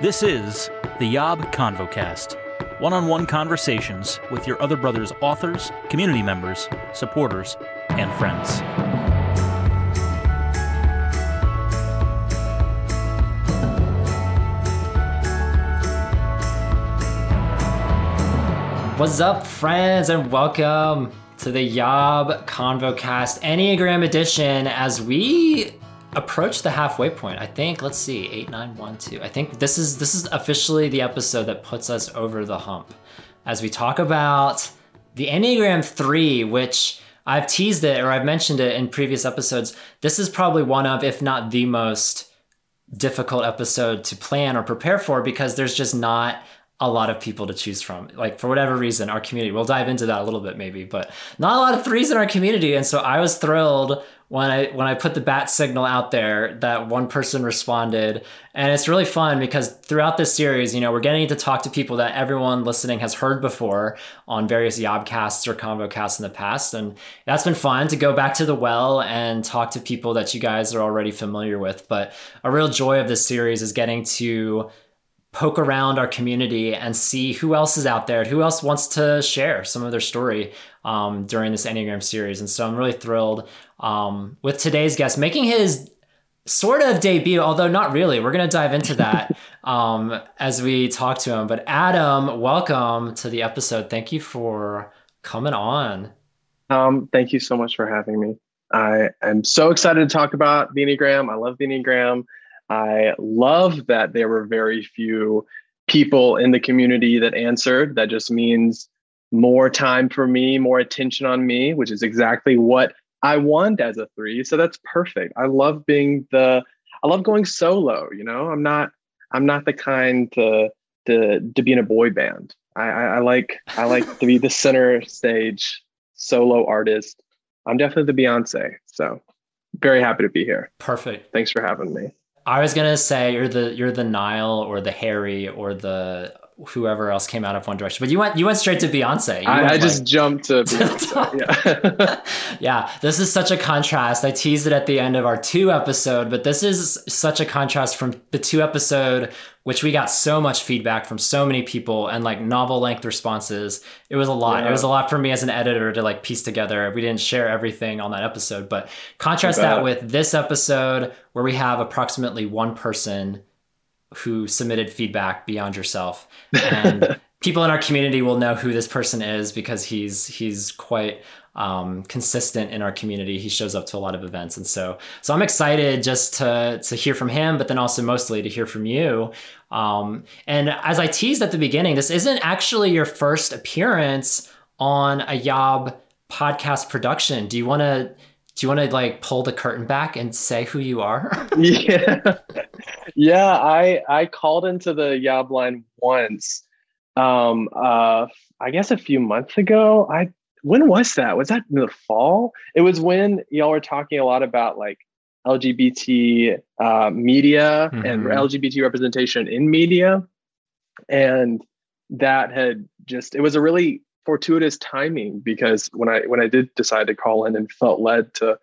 This is the Yob Convocast one on one conversations with your other brother's authors, community members, supporters, and friends. What's up, friends, and welcome to the Yob Convocast Enneagram Edition as we approach the halfway point. I think, let's see, eight, nine, one, two. I think this is this is officially the episode that puts us over the hump as we talk about the Enneagram 3, which I've teased it or I've mentioned it in previous episodes. This is probably one of, if not the most difficult episode to plan or prepare for because there's just not a lot of people to choose from. Like for whatever reason, our community, we'll dive into that a little bit maybe, but not a lot of threes in our community. And so I was thrilled when I when I put the bat signal out there that one person responded. And it's really fun because throughout this series, you know, we're getting to talk to people that everyone listening has heard before on various Yobcasts or Convocasts in the past. And that's been fun to go back to the well and talk to people that you guys are already familiar with. But a real joy of this series is getting to poke around our community and see who else is out there, who else wants to share some of their story um, during this Enneagram series. And so I'm really thrilled um, with today's guest making his sort of debut, although not really. We're going to dive into that um, as we talk to him. But Adam, welcome to the episode. Thank you for coming on. Um, thank you so much for having me. I am so excited to talk about the Enneagram. I love the Enneagram. I love that there were very few people in the community that answered. That just means more time for me, more attention on me, which is exactly what I want as a three. So that's perfect. I love being the, I love going solo. You know, I'm not, I'm not the kind to to to be in a boy band. I, I, I like I like to be the center stage solo artist. I'm definitely the Beyonce. So very happy to be here. Perfect. Thanks for having me. I was gonna say you're the you're the Nile or the Harry or the whoever else came out of One Direction, but you went you went straight to Beyonce. I, I, just jumped to Beyonce. yeah. yeah, this is such a contrast. I teased it at the end of our two episode, but this is such a contrast from the two episode which we got so much feedback from so many people and like novel length responses. It was a lot. Yeah. It was a lot for me as an editor to like piece together. We didn't share everything on that episode, but contrast that with this episode where we have approximately one person who submitted feedback beyond yourself. And people in our community will know who this person is because he's he's quite um, consistent in our community. He shows up to a lot of events, and so so I'm excited just to to hear from him, but then also mostly to hear from you. Um, and as I teased at the beginning, this isn't actually your first appearance on a Yob podcast production. Do you want to? Do you want to like pull the curtain back and say who you are? yeah, yeah. I I called into the Yob line once. Um, uh, I guess a few months ago. I when was that? Was that in the fall? It was when y'all were talking a lot about like LGBT uh, media mm-hmm. and LGBT representation in media, and that had just it was a really fortuitous timing because when I when I did decide to call in and felt led to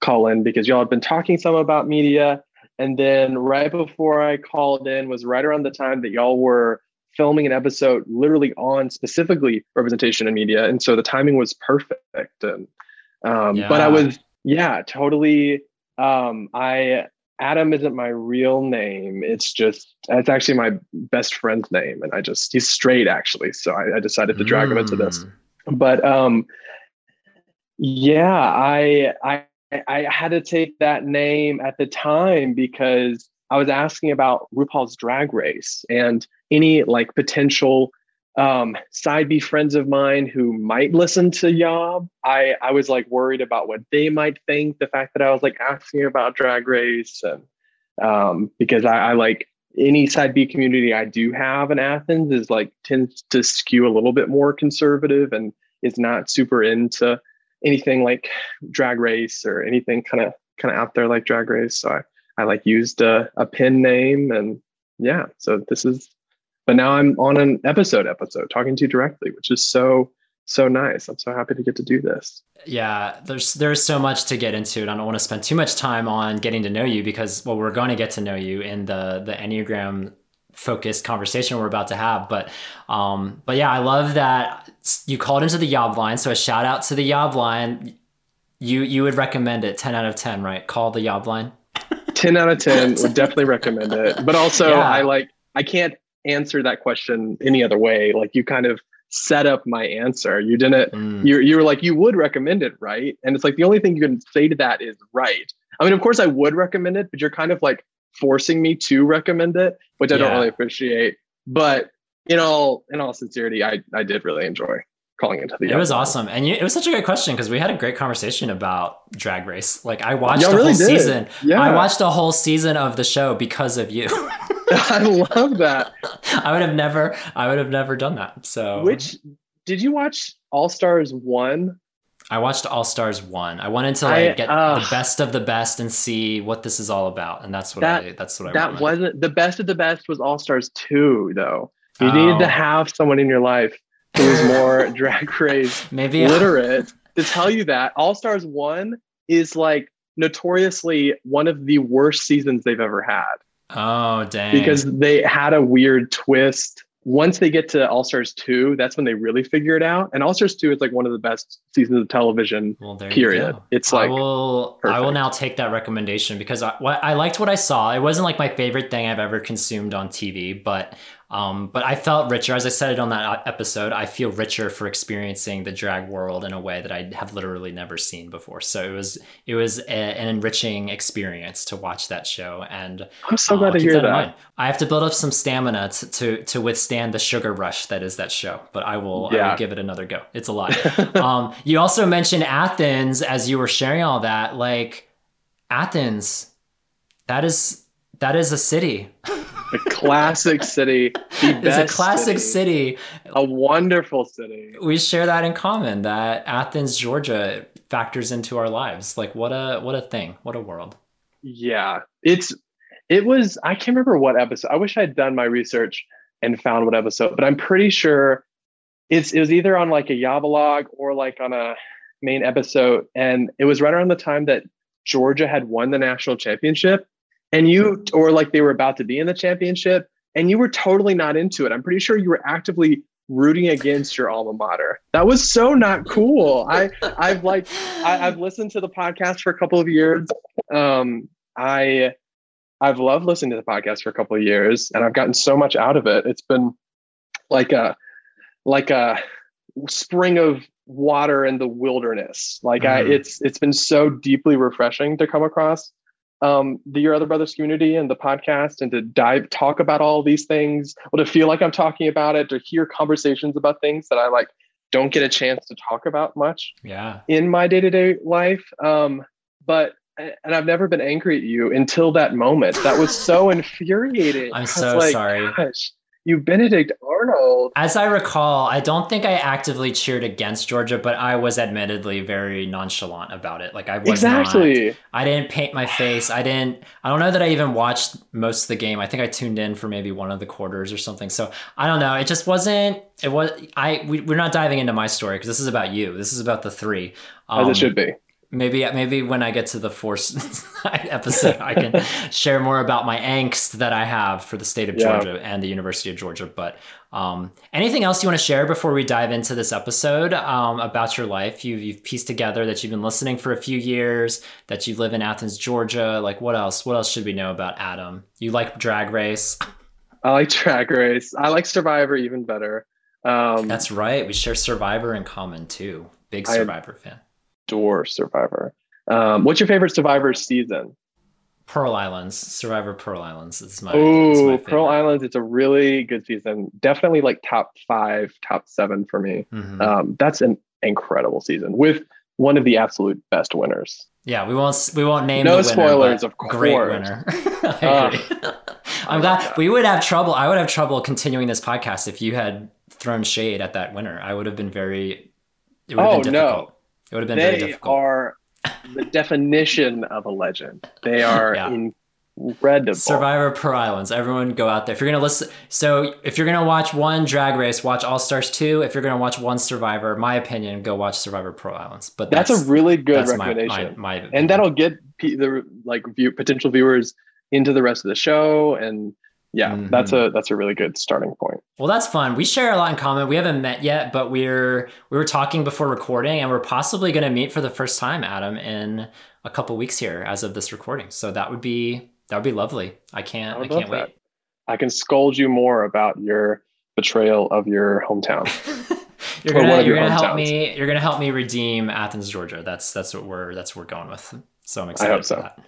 call in because y'all had been talking some about media. And then right before I called in was right around the time that y'all were filming an episode literally on specifically representation in media. And so the timing was perfect. And um, yeah. but I was yeah totally um, I Adam isn't my real name. It's just it's actually my best friend's name, and I just he's straight actually, so I, I decided to drag mm. him into this. Hmm. But um, yeah, I I I had to take that name at the time because I was asking about RuPaul's Drag Race and any like potential um, side B friends of mine who might listen to Yob, I, I was like worried about what they might think. The fact that I was like asking about Drag Race, and um, because I, I like any side B community I do have in Athens is like tends to skew a little bit more conservative and is not super into anything like Drag Race or anything kind of kind of out there like Drag Race. So I, I like used a, a pin name and yeah. So this is but now I'm on an episode episode talking to you directly, which is so so nice. I'm so happy to get to do this. Yeah, there's there's so much to get into, and I don't want to spend too much time on getting to know you because well, we're going to get to know you in the the Enneagram focused conversation we're about to have. But um, but yeah, I love that you called into the Yob line. So a shout out to the Yob line. You you would recommend it 10 out of 10, right? Call the Yob line. 10 out of 10 would definitely recommend it. But also Yeah. I like I can't answer that question any other way. Like you kind of set up my answer. You didn't Mm. you're you're like you would recommend it, right? And it's like the only thing you can say to that is right. I mean, of course I would recommend it, but you're kind of like forcing me to recommend it, which I don't really appreciate. But in all in all sincerity, I I did really enjoy calling into the It was awesome, and you, it was such a great question because we had a great conversation about Drag Race. Like I watched Y'all the really whole did. season. Yeah. I watched a whole season of the show because of you. I love that. I would have never, I would have never done that. So Which did you watch All Stars one? I watched All Stars one. I wanted to I- like get ugh. the best of the best and see what this is all about, and that's what That- I. That's what I. That wanted. wasn't the best of the best was All Stars 2 though. You Oh. needed to have someone in your life who was more drag race maybe uh, literate to tell you that All Stars 1 is like notoriously one of the worst seasons they've ever had Oh dang! because they had a weird twist. Once they get to All Stars 2, that's when they really figure it out. And All Stars 2 is like one of the best seasons of television. well, there you period. go. It's I like will. I will now take that recommendation because I, what, I liked what I saw. It wasn't like my favorite thing I've ever consumed on TV, but um, but I felt richer. As I said it on that e-, episode, I feel richer for experiencing the drag world in a way that I have literally never seen before. So it was it was a, an enriching experience to watch that show, and I'm so uh, glad to hear that. mind. I have to build up some stamina to, to to withstand the sugar rush that is that show, but I will, I will give it another go. It's a lot. um, you also mentioned Athens as you were sharing all that. Like Athens, that is that is a city. a classic city. It's a classic city. A wonderful city. We share that in common. That Athens, Georgia, factors into our lives. Like what a what a thing. What a world. Yeah. It's it was I can't remember what episode. I wish I'd done my research and found what episode, but I'm pretty sure it's it was either on like a Yabalog or like on a main episode. And it was right around the time that Georgia had won the national championship. And you or like they were about to be in the championship and you were totally not into it. I'm pretty sure you were actively rooting against your alma mater. That was so not cool. I I've like I, I've listened to the podcast for a couple of years. Um, I I've loved listening to the podcast for a couple of years, and I've gotten so much out of it. It's been like a like a spring of water in the wilderness. Like I, Mhm. it's it's been so deeply refreshing to come across um, the Your Other Brothers community and the podcast, and to dive talk about all these things, or to feel like I'm talking about it, to hear conversations about things that I like don't get a chance to talk about much Yeah. in my day-to-day life um but and i've never been angry at you until that moment that was so infuriating I'm so like, sorry. gosh you benedict arnold As I recall, I don't think I actively cheered against Georgia, but I was admittedly very nonchalant about it. Like I was not exactly I didn't paint my face. I didn't. I don't know that I even watched most of the game. I think I tuned in for maybe one of the quarters or something. So I don't know. It just wasn't. It was. I. We, we're not diving into my story because this is about you. This is about the three. as Um, it should be Maybe maybe when I get to the fourth episode, I can share more about my angst that I have for the state of Yeah. Georgia and the University of Georgia. But um, anything else you want to share before we dive into this episode um, about your life? You've, you've pieced together that you've been listening for a few years, that you live in Athens, Georgia. Like what else? What else should we know about Adam? You like Drag Race? i like drag race i like survivor even better um That's right. We share Survivor in common too. Big I- Survivor fan. Adore survivor um what's your favorite survivor season Pearl Islands, Survivor Pearl Islands. Is my, oh pearl islands it's a really good season definitely like top five top seven for me Mhm. um that's an incredible season with one of the absolute best winners Yeah, we won't we won't name No the winner, spoilers, of Great winner. I agree. I'm glad we would have trouble. I would have trouble continuing this podcast if you had thrown shade at that winner. I would have been very. It would have Oh, been no. It would have been very they difficult. are the definition of a legend. They are Yeah. incredible. Survivor Pearl Islands. Everyone go out there. If you're gonna listen, so if you're gonna watch one Drag Race, watch All Stars two. If you're gonna watch one Survivor, my opinion, go watch Survivor Pearl Islands. But That's, that's, a really good that's my, recommendation, my, my and that'll get the like view, potential viewers into the rest of the show, and yeah, Mhm. that's a that's a really good starting point. Well, that's fun. We share a lot in common. We haven't met yet, but we're we were talking before recording, and we're possibly going to meet for the first time, Adam, in a couple weeks here as of this recording. So that would be that would be lovely. I can't I I, can't wait. I can scold you more about your betrayal of your hometown. you're gonna you're your gonna help me you're gonna help me redeem Athens, Georgia. That's that's what we're that's what we're going with. So I'm excited I hope so. that.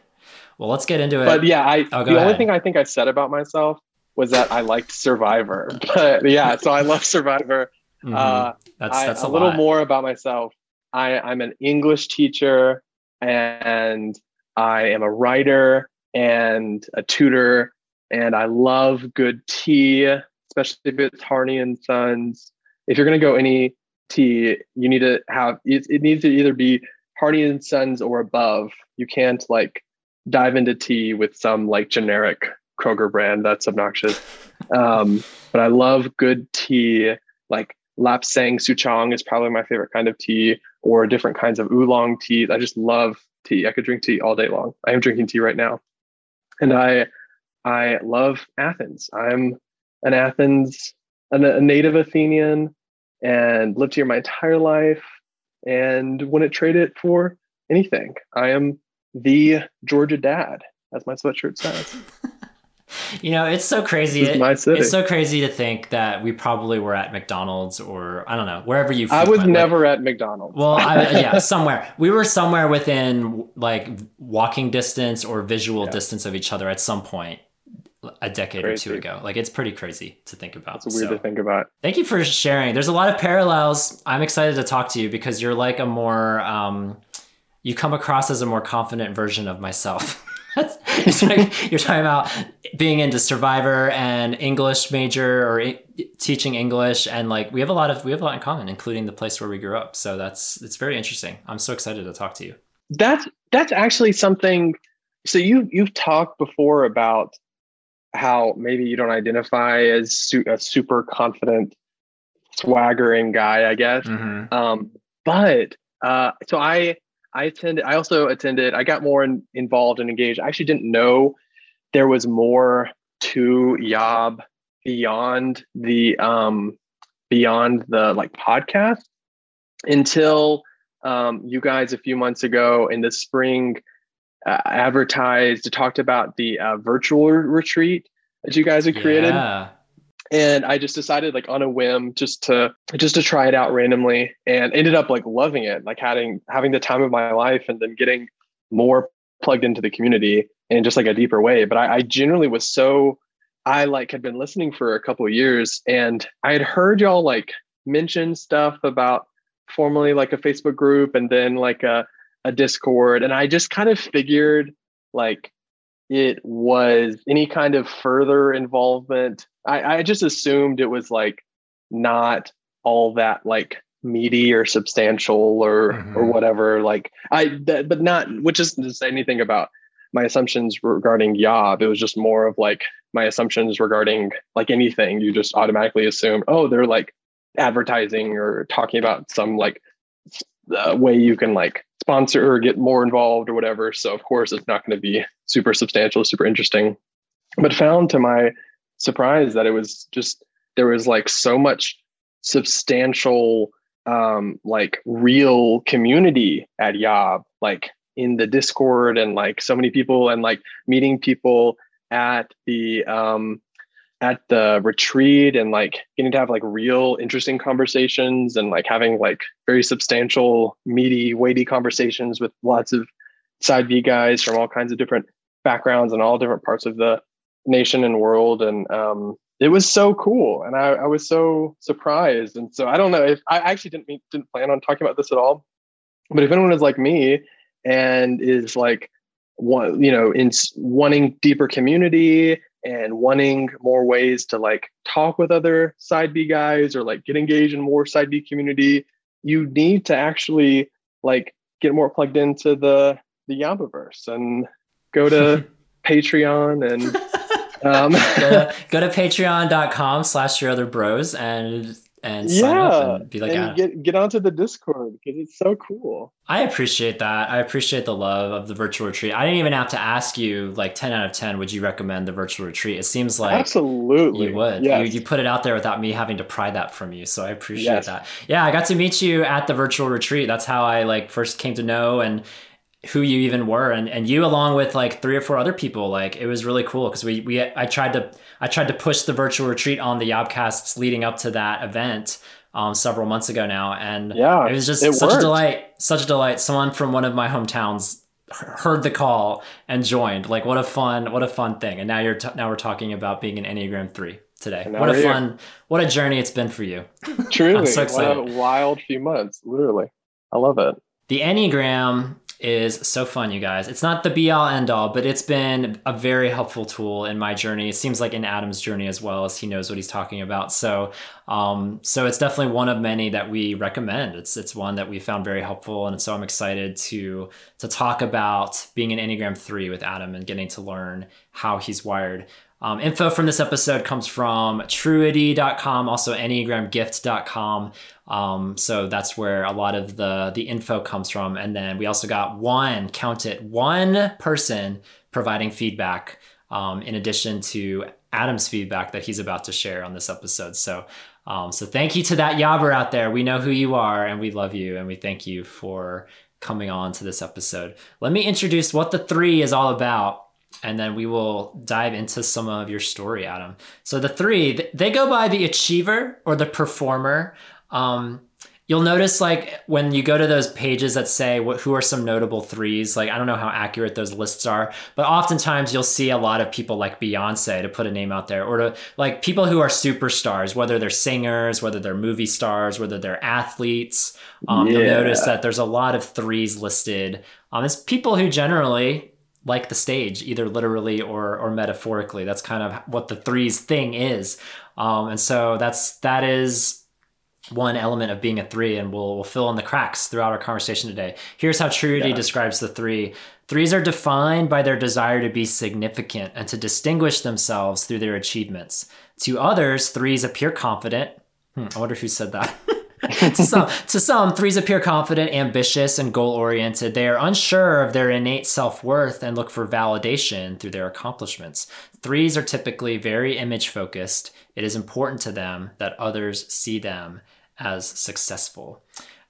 Well, let's get into it. But yeah, I Oh, the only thing I think I said about myself was that I liked Survivor. But yeah, so I love Survivor. Mhm. Uh, that's that's a, a, little more about myself. I, I'm an English teacher and I am a writer and a tutor, and I love good tea, especially if it's Harney and Sons. If you're gonna go any tea, you need to have it, it needs to either be Harney and Sons or above. You can't like dive into tea with some like generic Kroger brand that's obnoxious. Um, but I love good tea, like Lapsang Souchong is probably my favorite kind of tea, or different kinds of oolong teas. I just love tea. I could drink tea all day long. I am drinking tea right now, and I I love Athens. I'm an Athens, a native Athenian, and lived here my entire life, and wouldn't trade it for anything. I am the Georgia dad, as my sweatshirt says. You know, it's so crazy. It- it's so crazy to think that we probably were at McDonald's or I don't know wherever you. I was frequent, like- never at McDonald's. Well, I, yeah, somewhere. We were somewhere within like walking distance or visual Yeah. distance of each other at some point a decade or two ago. Like it's pretty crazy to think about. It's weird So, to think about. Thank you for sharing. There's a lot of parallels. I'm excited to talk to you because you're like a more um, you come across as a more confident version of myself. it's like you're talking about being into Survivor and English major or I- teaching English, and like we have a lot of we have a lot in common, including the place where we grew up. So that's it's very interesting. I'm so excited to talk to you. That's that's actually something. So you you've talked before about how maybe you don't identify as su- a super confident, swaggering guy. I guess. Mm-hmm. Um, but uh, so I I attended. I also attended. I got more in, involved and engaged. I actually didn't know there was more to Yob beyond the um, beyond the like podcast until um, you guys a few months ago in the spring uh, advertised talked about the uh, virtual retreat that you guys had created Yeah. And I just decided like on a whim just to just to try it out randomly and ended up like loving it like having having the time of my life and then getting more plugged into the community in just like a deeper way but I, I generally was so I like had been listening for a couple years and I had heard y'all like mention stuff about formerly like a Facebook group and then like a, a Discord and I just kind of figured like it was any kind of further involvement. I, I just assumed it was like not all that like meaty or substantial or or Mhm. whatever. Like I, that, but not which isn't to say anything about my assumptions regarding Yob. It was just more of like my assumptions regarding like anything. You just automatically assume, oh, they're like advertising or talking about some like uh, way you can like sponsor or get more involved or whatever. So of course it's not going to be super substantial, super interesting. But found to my surprise that it was just there was like so much substantial um like real community at Yob, like in the Discord and like so many people and like meeting people at the um at the retreat and like getting to have like real interesting conversations and like having like very substantial meaty weighty conversations with lots of side B guys from all kinds of different backgrounds and all different parts of the nation and world and um it was so cool and I, I was so surprised and so i don't know if i actually didn't mean, didn't plan on talking about this at all but if anyone is like me and is like one you know in wanting deeper community and wanting more ways to like talk with other side b guys or like get engaged in more side b community you need to actually like get more plugged into the the Yabaverse and go to patreon and um go, to, go to patreon.com slash your other bros and and sign yeah, up and be like, and get get onto the Discord because it's so cool. I appreciate that. I appreciate the love of the virtual retreat. I didn't even have to ask you like 10 out of 10 would you recommend the virtual retreat? It seems like Absolutely, you would. Yes. You, you put it out there without me having to pry that from you. So I appreciate Yes. that. Yeah, I got to meet you at the virtual retreat. That's how I like first came to know and who you even were and, and you along with like three or four other people like it was really cool because we, we I tried to I tried to push the virtual retreat on the Yobcasts leading up to that event um, several months ago now and Yeah, it was just it such a delight such a delight. Someone from one of my hometowns heard the call and joined. Like what a fun what a fun thing. And now you're t- now we're talking about being an enneagram 3 today. What a here. fun what a journey it's been for you. Truly, so what a wild few months. Literally, I love it. The Enneagram is so fun, you guys. It's not the be all end all, but it's been a very helpful tool in my journey. It seems like in Adam's journey as well, as he knows what he's talking about. So, um, so it's definitely one of many that we recommend. It's it's one that we found very helpful, and so I'm excited to to talk about being an Enneagram three with Adam and getting to learn how he's wired. Um, info from this episode comes from truity.com, also enneagramgift.com. Um, so that's where a lot of the the info comes from. And then we also got one, count it, one person providing feedback um, in addition to Adam's feedback that he's about to share on this episode. So um, so thank you to that Yabber out there. We know who you are and we love you and we thank you for coming on to this episode. Let me introduce what the three is all about and then we will dive into some of your story, Adam. So the three, they go by the achiever or the performer. Um, you'll notice like when you go to those pages that say what, who are some notable threes, like I don't know how accurate those lists are, but oftentimes you'll see a lot of people like Beyonce to put a name out there or to like people who are superstars, whether they're singers, whether they're movie stars, whether they're athletes. Um, You'll notice that there's a lot of threes listed. Um, it's people who generally like the stage, either literally or or metaphorically. That's kind of what the threes thing is. Um, and so that's that is one element of being a three, and we'll, we'll fill in the cracks throughout our conversation today. Here's how Truity Yeah. describes the three. Threes are defined by their desire to be significant and to distinguish themselves through their achievements. To others, threes appear confident. Hmm, I wonder who said that. to some, to some, threes appear confident, ambitious, and goal oriented. They are unsure of their innate self worth and look for validation through their accomplishments. Threes are typically very image focused. It is important to them that others see them as successful.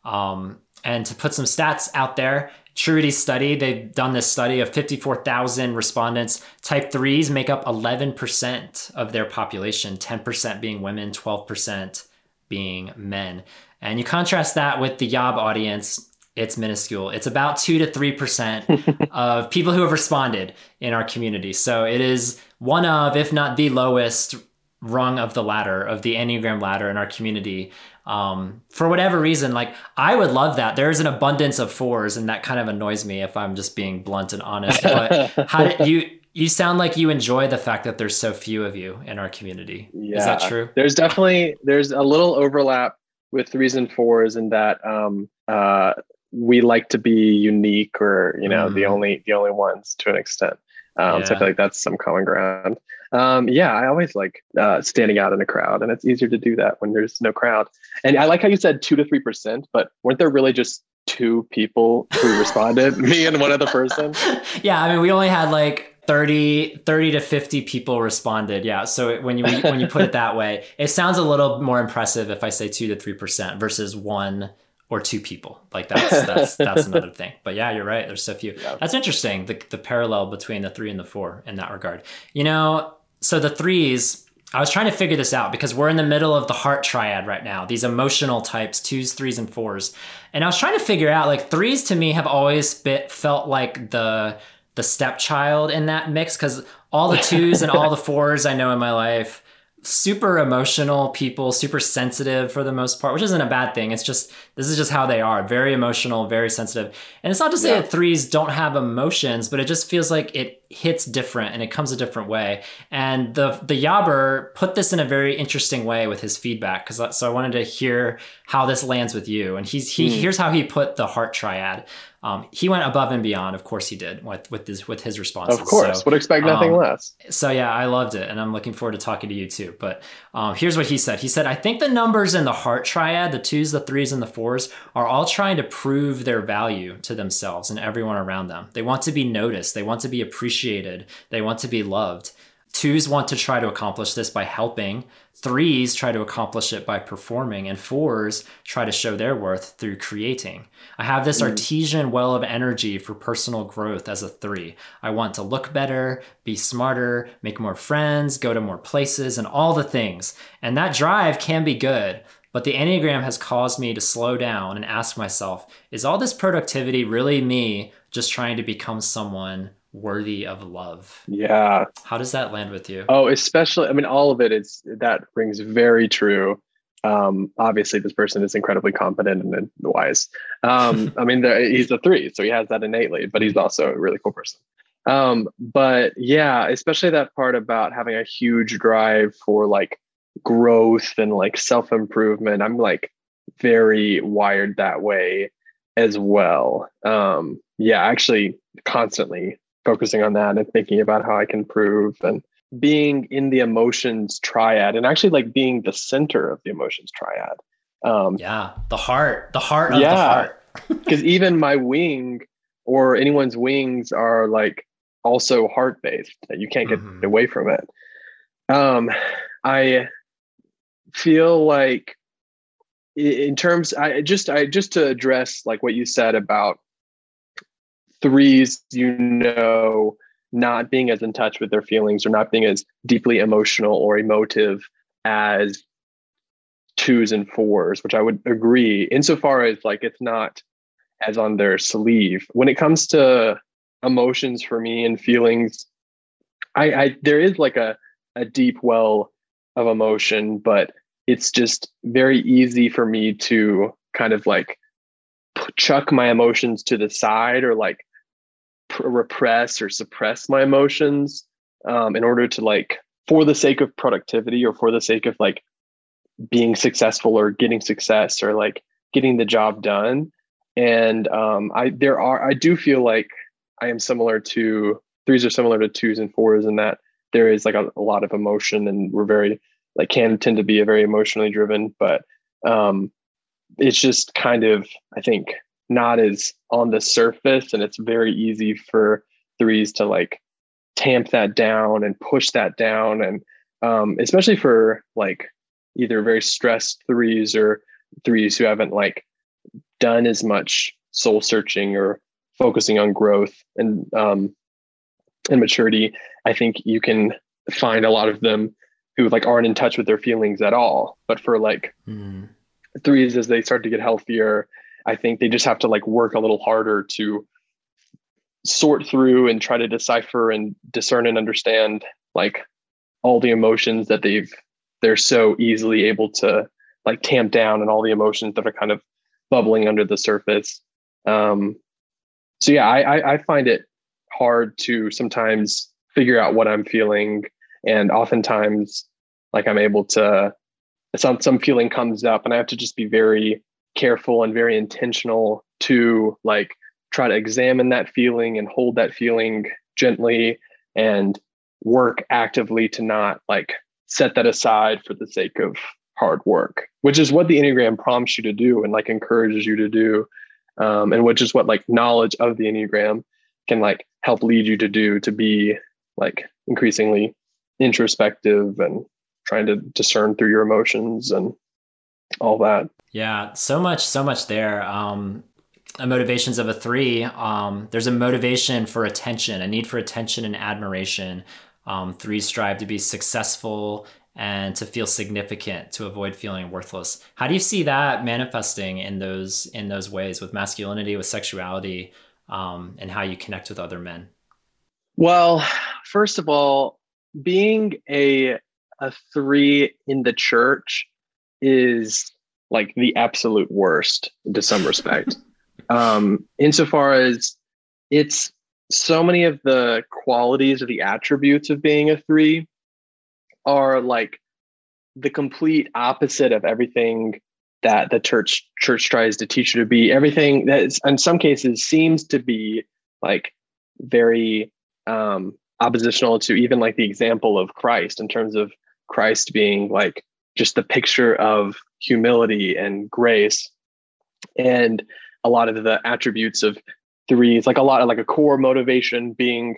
Um, and to put some stats out there, Truity's study, they've done this study of 54,000 respondents. Type 3s make up 11% of their population, 10% being women, 12% being men. And you contrast that with the Yob audience, it's minuscule. It's about 2 to 3% of people who have responded in our community. So it is one of, if not the lowest rung of the ladder, of the Enneagram ladder in our community. Um, for whatever reason, like I would love that. There's an abundance of fours, and that kind of annoys me if I'm just being blunt and honest. But how did you? You sound like you enjoy the fact that there's so few of you in our community. Is that true? There's definitely there's a little overlap with threes and fours in that um, uh, we like to be unique or you know the Mhm. only the only ones to an extent. Um, So I feel like that's some common ground. Um, yeah, I always like uh, standing out in a crowd, and it's easier to do that when there's no crowd. And I like how you said two to three percent, but weren't there really just two people who responded, me and one other person? yeah, I mean, we only had like 30, 30 to 50 people responded. Yeah. So it- when you when you put it that way, it sounds a little more impressive if I say 2 to 3% versus 1 or 2 people. Like that's that's that's another thing. But yeah, you're right. There's so few. Yeah. That's interesting. The the parallel between the 3 and the 4 in that regard. You know, so the 3s I was trying to figure this out because we're in the middle of the heart triad right now. These emotional types, twos, threes, and fours. And I was trying to figure out like threes to me have always bit, felt like the the stepchild in that mix because all the twos and all the fours I know in my life, super emotional people, super sensitive for the most part, which isn't a bad thing. It's just this is just how they are. Very emotional, very sensitive. And it's not to say Yeah. that threes don't have emotions, but it just feels like it hits different and it comes a different way. And the the Yabber put this in a very interesting way with his feedback because so I wanted to hear how this lands with you. And he's he Hmm. here's how he put the heart triad. Um, he went above and beyond. Of course, he did with with his with his responses. Of course, so, would expect nothing um, less. So yeah, I loved it, and I'm looking forward to talking to you too. But um, here's what he said. He said, "I think the numbers in the heart triad, the twos, the threes, and the fours, are all trying to prove their value to themselves and everyone around them. They want to be noticed. They want to be appreciated. They want to be loved." Twos want to try to accomplish this by helping. Threes try to accomplish it by performing. And fours try to show their worth through creating. I have this hmm. artesian well of energy for personal growth as a three. I want to look better, be smarter, make more friends, go to more places, and all the things. And that drive can be good. But the Enneagram has caused me to slow down and ask myself is all this productivity really me just trying to become someone worthy of love. Yeah. How does that land with you? Oh, especially, I mean, all of it is that rings very true. Um, obviously, this person is incredibly competent and wise. Um, I mean, he's a three, so he has that innately, but he's also a really cool person. Um, but yeah, especially that part about having a huge drive for like growth and like self improvement. I'm like very wired that way as well. Um, yeah, actually, constantly focusing on that and thinking about how I can prove and being in the emotions triad and actually like being the center of the emotions triad. Um, yeah, the heart, the heart of yeah, the heart. Because even my wing or anyone's wings are like also heart based that you can't get mm-hmm. away from it. Um, I feel like in terms i just i just to address like what you said about threes you know not being as in touch with their feelings or not being as deeply emotional or emotive as twos and fours which i would agree insofar as like it's not as on their sleeve. When it comes to emotions for me and feelings i i there is like a a deep well of emotion but it's just very easy for me to kind of like chuck my emotions to the side or like repress or suppress my emotions um, in order to like for the sake of productivity or for the sake of like being successful or getting success or like getting the job done. And um, i there are i do feel like i am similar to threes are similar to twos and fours in that there is like a, a lot of emotion and we're very like can tend to be a very emotionally driven, but um, it's just kind of I think not as on the surface, and it's very easy for threes to like tamp that down and push that down, and um, especially for like either very stressed threes or threes who haven't like done as much soul searching or focusing on growth and um, and maturity. I think you can find a lot of them who like aren't in touch with their feelings at all. But for like mm. threes, as they start to get healthier, I think they just have to like work a little harder to sort through and try to decipher and discern and understand like all the emotions that they've they're so easily able to like tamp down and all the emotions that are kind of bubbling under the surface. Um, so yeah, I, I find it hard to sometimes figure out what I'm feeling and oftentimes like i'm able to some some feeling comes up and i have to just be very careful and very intentional to like try to examine that feeling and hold that feeling gently and work actively to not like set that aside for the sake of hard work which is what the enneagram prompts you to do and like encourages you to do um, and which is what like knowledge of the enneagram can like help lead you to do to be like increasingly introspective and trying to discern through your emotions and all that. Yeah, so much, so much there. Um, motivations of a three. Um, there's a motivation for attention, a need for attention and admiration. Um, threes strive to be successful and to feel significant, to avoid feeling worthless. How do you see that manifesting in those in those ways with masculinity, with sexuality, um, and how you connect with other men? Well, first of all, being a a three in the church is like the absolute worst to some respect. um, insofar as it's so many of the qualities or the attributes of being a three are like the complete opposite of everything that the church church tries to teach you to be everything that in some cases seems to be like very um oppositional to even like the example of Christ in terms of Christ being like just the picture of humility and grace. And a lot of the attributes of threes like a lot of like a core motivation being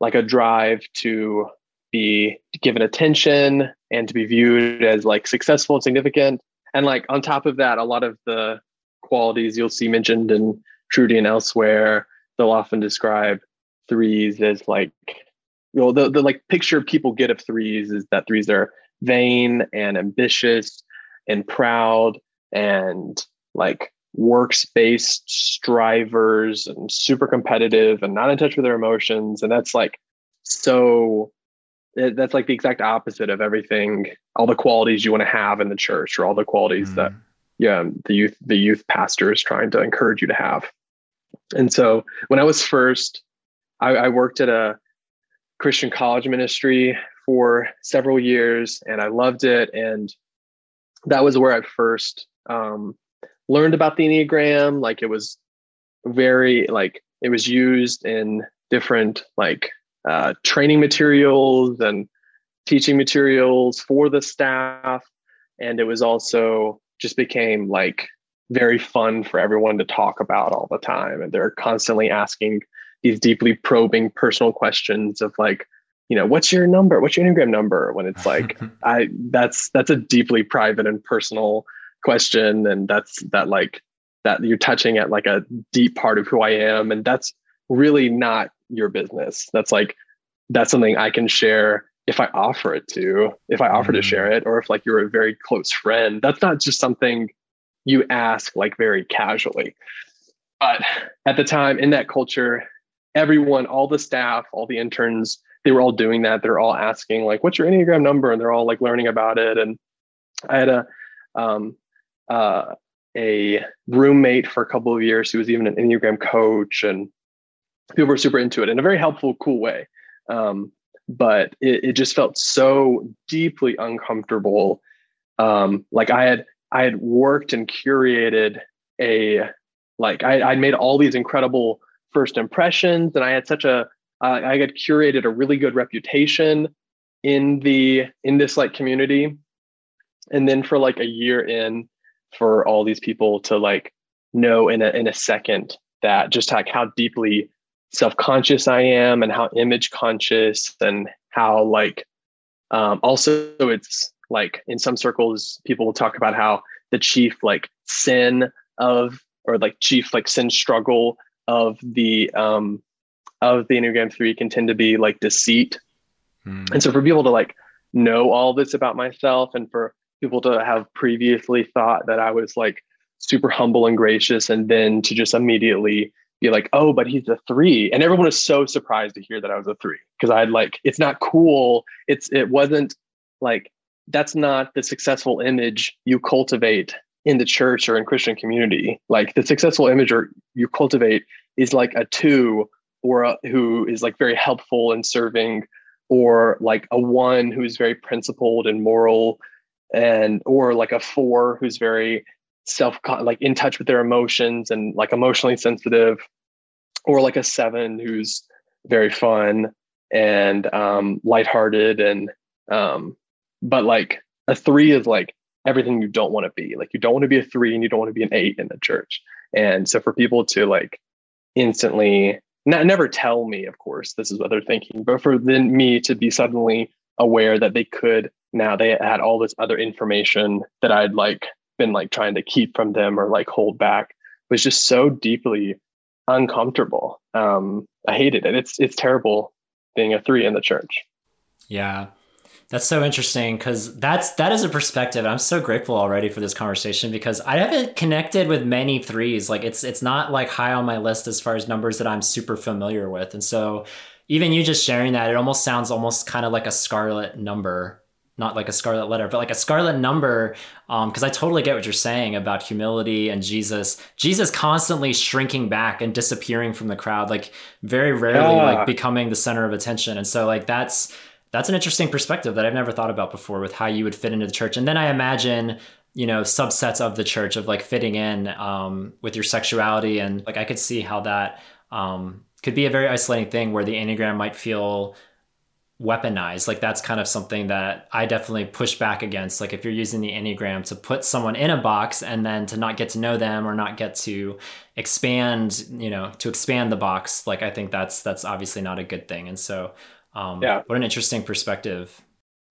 like a drive to be given attention and to be viewed as like successful and significant. And like on top of that a lot of the qualities you'll see mentioned in Truity and elsewhere they'll often describe threes as like you know the, the like picture people get of threes is that threes are vain and ambitious and proud and like works based strivers and super competitive and not in touch with their emotions and that's like so that's like the exact opposite of everything all the qualities you want to have in the church or all the qualities mm. that yeah the youth the youth pastor is trying to encourage you to have and so when i was first I, I worked at a Christian college ministry for several years and I loved it. And that was where I first um, learned about the Enneagram. Like it was very, like, it was used in different, like, uh, training materials and teaching materials for the staff. And it was also just became like very fun for everyone to talk about all the time. And they're constantly asking these deeply probing personal questions of like you know what's your number what's your enneagram number? When it's like i that's that's a deeply private and personal question. And that's that like that you're touching at like a deep part of who i am. And that's really not your business. That's like that's something i can share if i offer it to if i offer mm-hmm. to share it or if like you're a very close friend. That's not just something you ask like very casually. But at the time in that culture everyone, all the staff, all the interns, they were all doing that. They're all asking like, "What's your enneagram number?" and they're all like learning about it. And I had a um, uh, a roommate for a couple of years who was even an enneagram coach, and people were super into it in a very helpful, cool way. Um, but it, it just felt so deeply uncomfortable. Um, like I had I had worked and curated a like I, I'd made all these incredible first impressions and i had such a uh, I had curated a really good reputation in the in this like community. And then for like a year in for all these people to like know in a in a second that just like how deeply self-conscious i am and how image conscious and how like um also it's like in some circles people will talk about how the chief like sin of or like chief like sin struggle of the um of the enneagram 3 can tend to be like deceit. Mm. and so for people to like know all this about myself and for people to have previously thought that i was like super humble and gracious and then to just immediately be like oh but he's a three. And everyone was so surprised to hear that i was a three because i'd like it's not cool. It's it wasn't like that's not the successful image you cultivate in the church or in christian community like the successful imager you cultivate is like a two or a, who is like very helpful and serving or like a one who's very principled and moral and or like a four who's very self like in touch with their emotions and like emotionally sensitive or like a seven who's very fun and um lighthearted and um but like a three is like everything you don't want to be. Like you don't want to be a three and you don't want to be an eight in the church. And so for people to like instantly not, never tell me of course this is what they're thinking but for then me to be suddenly aware that they could now they had all this other information that i'd like been like trying to keep from them or like hold back was just so deeply uncomfortable. Um i hated it. It's it's terrible being a three in the church. Yeah that's so interesting because that's that is a perspective. I'm so grateful already for this conversation because I haven't connected with many threes. Like it's it's not like high on my list as far as numbers that I'm super familiar with. And so even you just sharing that, it almost sounds almost kind of like a scarlet number, not like a scarlet letter, but like a scarlet number. Because um, I totally get what you're saying about humility and Jesus. Jesus constantly shrinking back and disappearing from the crowd, like very rarely yeah. like becoming the center of attention. And so like that's that's an interesting perspective that I've never thought about before with how you would fit into the church. And then I imagine you know subsets of the church of like fitting in um, with your sexuality. And like i could see how that um, could be a very isolating thing where the enneagram might feel weaponized. Like that's kind of something that i definitely push back against. Like if you're using the enneagram to put someone in a box and then to not get to know them or not get to expand you know to expand the box like i think that's that's obviously not a good thing. And so um, yeah. what an interesting perspective.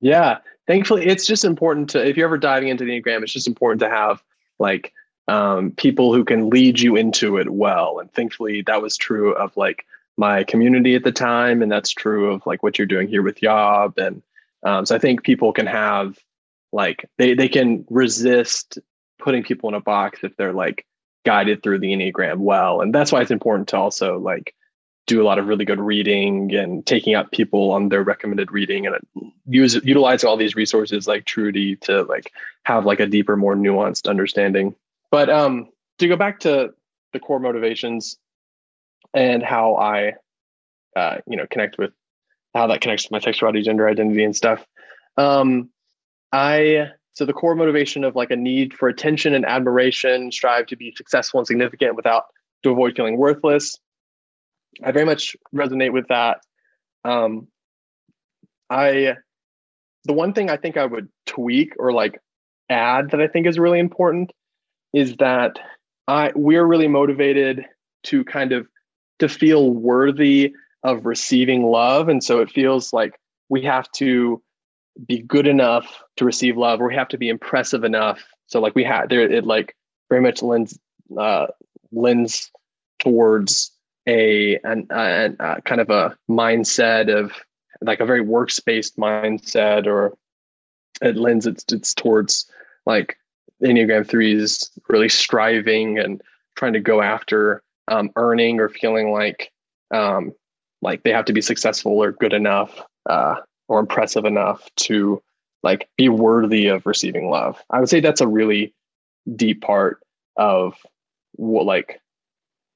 Yeah. Thankfully it's just important to if you're ever diving into the enneagram it's just important to have like um, people who can lead you into it well. And thankfully that was true of like my community at the time and that's true of like what you're doing here with yob. And um, so i think people can have like they they can resist putting people in a box if they're like guided through the enneagram well. And that's why it's important to also like do a lot of really good reading and taking up people on their recommended reading and use utilizing all these resources like Truity to like have like a deeper more nuanced understanding but um to go back to the core motivations and how I, uh, you know, connect with how that connects to my sexuality, gender identity, and stuff. Um, I so the core motivation of like a need for attention and admiration, strive to be successful and significant without to avoid feeling worthless. I very much resonate with that. Um, I the one thing I think I would tweak or like add that I think is really important is that I we're really motivated to kind of to feel worthy of receiving love. And so it feels like we have to be good enough to receive love, or we have to be impressive enough. So like we had there, it like very much lends uh, lends towards a an, a, a kind of a mindset of like a very works based mindset, or it lends it's it's towards like Enneagram threes really striving and trying to go after um, earning or feeling like um, like they have to be successful or good enough uh, or impressive enough to like be worthy of receiving love. I would say that's a really deep part of what like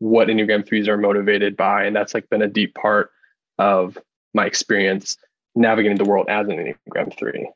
what Enneagram threes are motivated by, and that's like been a deep part of my experience navigating the world as an Enneagram three.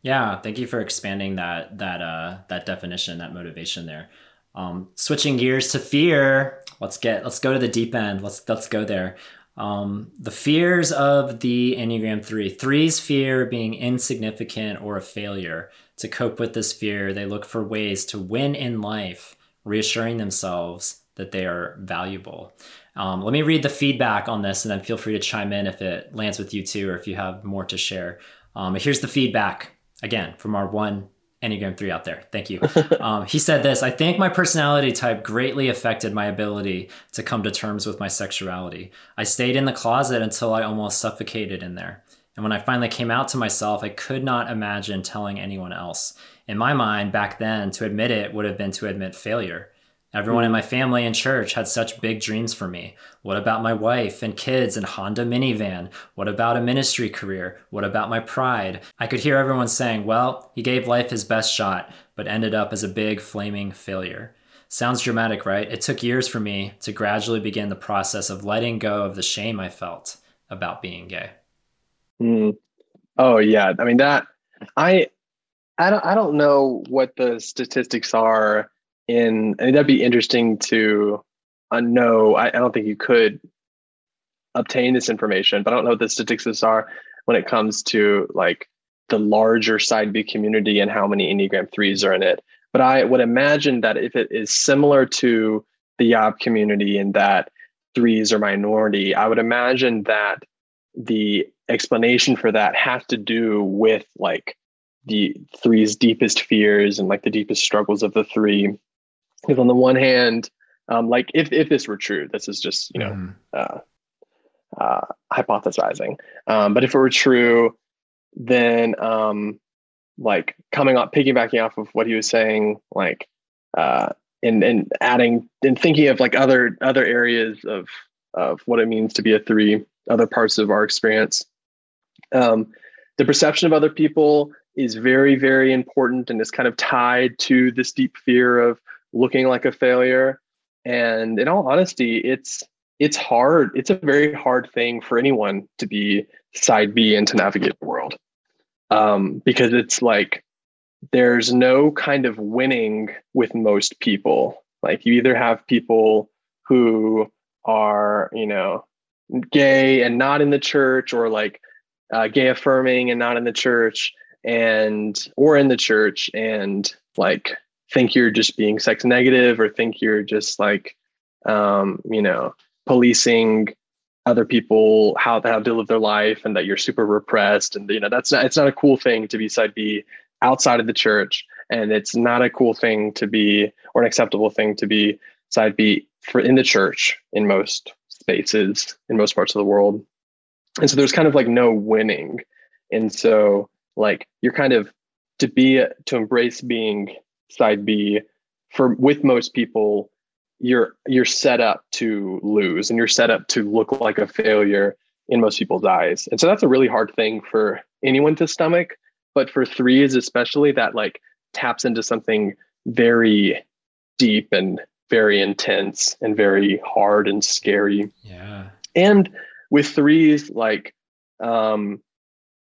Yeah, thank you for expanding that that uh, that definition, that motivation there. Um, switching gears to fear, let's get let's go to the deep end. Let's let's go there. Um, the fears of the Enneagram 3. Three's fear being insignificant or a failure. To cope with this fear, they look for ways to win in life, reassuring themselves that they are valuable. Um, let me read the feedback on this and then feel free to chime in if it lands with you too or if you have more to share. Um, here's the feedback again from our one Enneagram 3 out there. Thank you. Um, he said this I think my personality type greatly affected my ability to come to terms with my sexuality. I stayed in the closet until I almost suffocated in there. And when I finally came out to myself, I could not imagine telling anyone else. In my mind, back then, to admit it would have been to admit failure. Everyone in my family and church had such big dreams for me. What about my wife and kids and Honda minivan? What about a ministry career? What about my pride? I could hear everyone saying, well, he gave life his best shot, but ended up as a big flaming failure. Sounds dramatic, right? It took years for me to gradually begin the process of letting go of the shame I felt about being gay. Mm. Oh yeah, I mean that I I don't I don't know what the statistics are in I mean, that'd be interesting to uh, know. I, I, don't think you could obtain this information, but I don't know what the statistics are when it comes to like the larger side B community and how many Enneagram threes are in it. But I would imagine that if it is similar to the Yob community in that threes are minority, I would imagine that the explanation for that has to do with like the three's deepest fears and like the deepest struggles of the three because on the one hand, um, like if if this were true, this is just you know mm. uh, uh, hypothesizing. Um, but if it were true, then um, like coming up, piggybacking off of what he was saying, like uh, and and adding and thinking of like other other areas of of what it means to be a three, other parts of our experience. Um, the perception of other people is very very important and is kind of tied to this deep fear of looking like a failure. And in all honesty, it's it's hard. It's a very hard thing for anyone to be side B and to navigate the world. Um, because it's like there's no kind of winning with most people. Like you either have people who are, you know, gay and not in the church or like uh, gay affirming and not in the church and or in the church and like think you're just being sex negative or think you're just like um, you know policing other people how how to live their life and that you're super repressed and you know that's not it's not a cool thing to be side B outside of the church. And it's not a cool thing to be or an acceptable thing to be side B for in the church in most spaces in most parts of the world. And so there's kind of like no winning. And so like you're kind of to be to embrace being side B for with most people you're you're set up to lose and you're set up to look like a failure in most people's eyes. And so that's a really hard thing for anyone to stomach, but for threes especially that like taps into something very deep and very intense and very hard and scary. Yeah. And with threes like um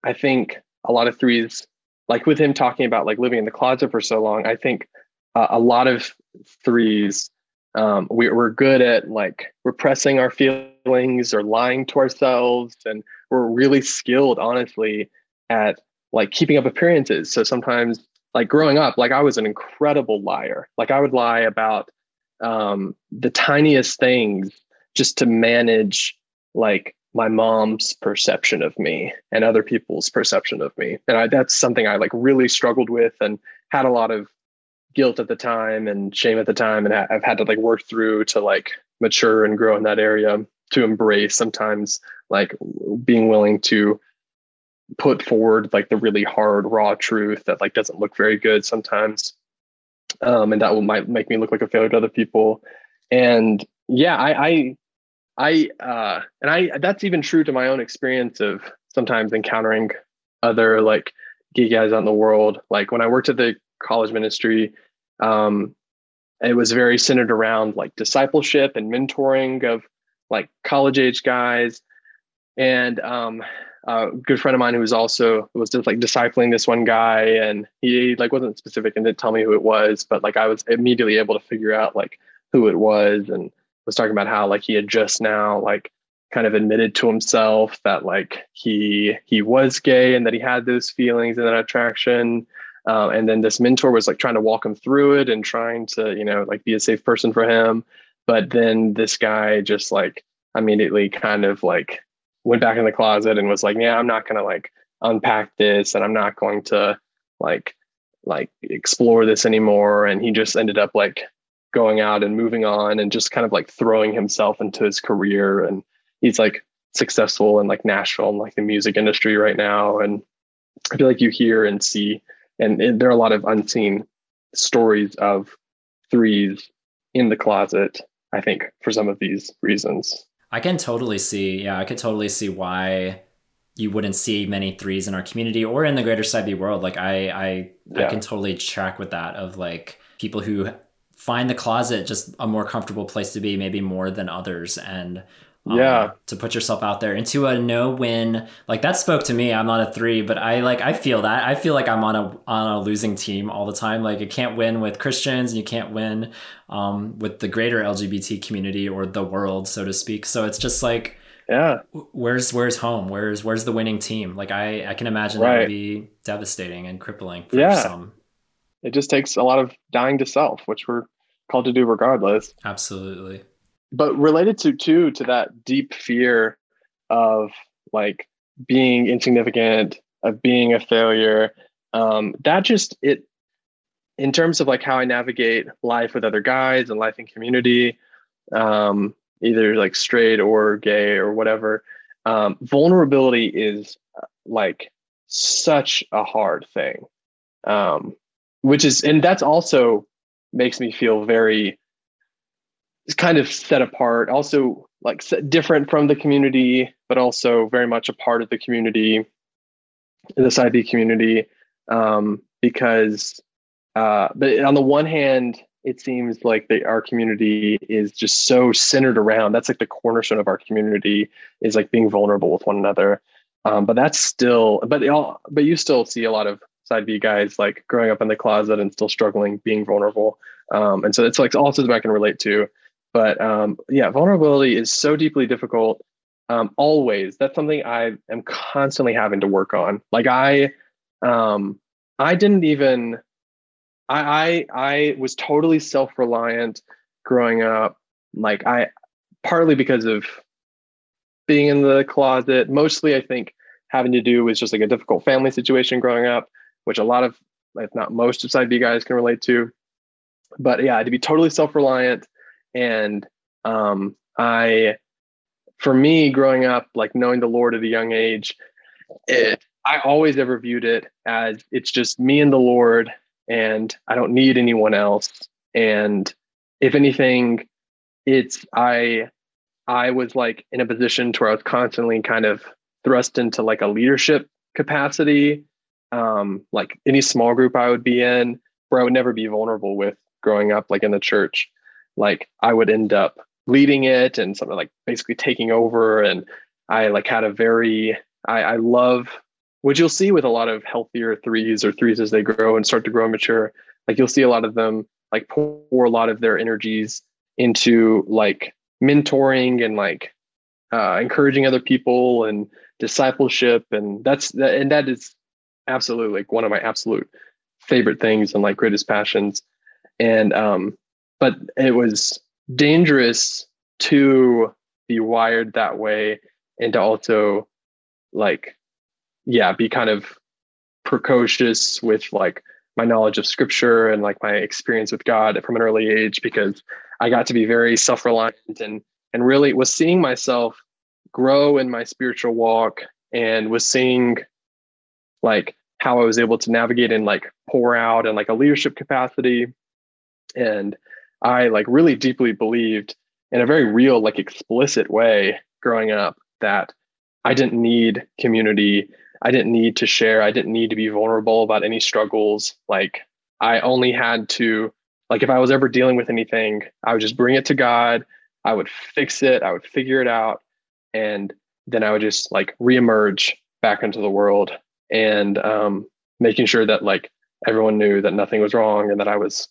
I think a lot of threes like with him talking about like living in the closet for so long, I think uh, a lot of threes um, we, we're good at like repressing our feelings or lying to ourselves and we're really skilled honestly at like keeping up appearances. So sometimes like growing up like i was an incredible liar. Like i would lie about um, the tiniest things just to manage like my mom's perception of me and other people's perception of me. And I, that's something i like really struggled with and had a lot of guilt at the time and shame at the time. And i've had to like work through to like mature and grow in that area to embrace sometimes like being willing to put forward like the really hard raw truth that like doesn't look very good sometimes um and that will might make me look like a failure to other people. And yeah i i i uh and i that's even true to my own experience of sometimes encountering other like gay guys out in the world like when i worked at the college ministry. Um, it was very centered around like discipleship and mentoring of like college age guys. And um, a good friend of mine who was also was just like discipling this one guy, and he like wasn't specific and didn't tell me who it was, but like I was immediately able to figure out like who it was, and was talking about how like he had just now like kind of admitted to himself that like he he was gay and that he had those feelings and that attraction uh, and then this mentor was like trying to walk him through it and trying to, you know, like be a safe person for him. But then this guy just like immediately kind of like went back in the closet and was like, yeah, I'm not to like unpack this and I'm not going to like, like explore this anymore. And he just ended up like going out and moving on and just kind of like throwing himself into his career. And he's like successful in like Nashville and like the music industry right now. And I feel like you hear and see and there are a lot of unseen stories of threes in the closet i think for some of these reasons i can totally see yeah i could totally see why you wouldn't see many threes in our community or in the greater side b world like i i yeah. i can totally track with that of like people who find the closet just a more comfortable place to be maybe more than others and um, yeah. to put yourself out there into a no win like that spoke to me. I'm not a three but i like i feel that. I feel like i'm on a on a losing team all the time. Like you can't win with christians and you can't win um, with the greater lgbt community or the world so to speak. So it's just like yeah. where's where's home? Where's where's the winning team? Like i i can imagine right. that would be devastating and crippling for yeah. some it just takes a lot of dying to self which we're called to do regardless. Absolutely. But related to too to that deep fear of like being insignificant of being a failure um, that just it in terms of like how i navigate life with other guys and life in community um, either like straight or gay or whatever um, vulnerability is uh, like such a hard thing. Um, which is and that's also makes me feel very kind of set apart, also like different from the community, but also very much a part of the community, this side B community, um, because. Uh, but on the one hand, it seems like the, our community is just so centered around. That's like the cornerstone of our community is like being vulnerable with one another. Um, but that's still, but all, but you still see a lot of side B guys like growing up in the closet and still struggling, being vulnerable. Um, and so it's like also that I can relate to. But um, yeah, vulnerability is so deeply difficult. Um, always, that's something I am constantly having to work on. Like I, um, I didn't even. I I, I was totally self reliant growing up. Like I, partly because of being in the closet. Mostly, I think having to do with just like a difficult family situation growing up, which a lot of, if not most of side B guys can relate to. But yeah, to be totally self reliant and um, I, for me, growing up, like knowing the Lord at a young age, it, I always ever viewed it as it's just me and the Lord, and I don't need anyone else. And if anything, it's I, I was like in a position to where I was constantly kind of thrust into like a leadership capacity, um, like any small group I would be in, where I would never be vulnerable with growing up, like in the church like I would end up leading it and something like basically taking over. And I like had a very, I, I love what you'll see with a lot of healthier threes or threes as they grow and start to grow and mature. Like you'll see a lot of them like pour a lot of their energies into like mentoring and like uh, encouraging other people and discipleship and that's and that is absolutely like one of my absolute favorite things and like greatest passions. And um but it was dangerous to be wired that way and to also like yeah be kind of precocious with like my knowledge of scripture and like my experience with god from an early age because i got to be very self-reliant and and really was seeing myself grow in my spiritual walk and was seeing like how i was able to navigate and like pour out and like a leadership capacity and I like really deeply believed in a very real, like explicit way growing up that I didn't need community. I didn't need to share. I didn't need to be vulnerable about any struggles. Like I only had to, like, if I was ever dealing with anything, I would just bring it to God. I would fix it. I would figure it out. And then I would just like reemerge back into the world and um, making sure that like everyone knew that nothing was wrong and that I was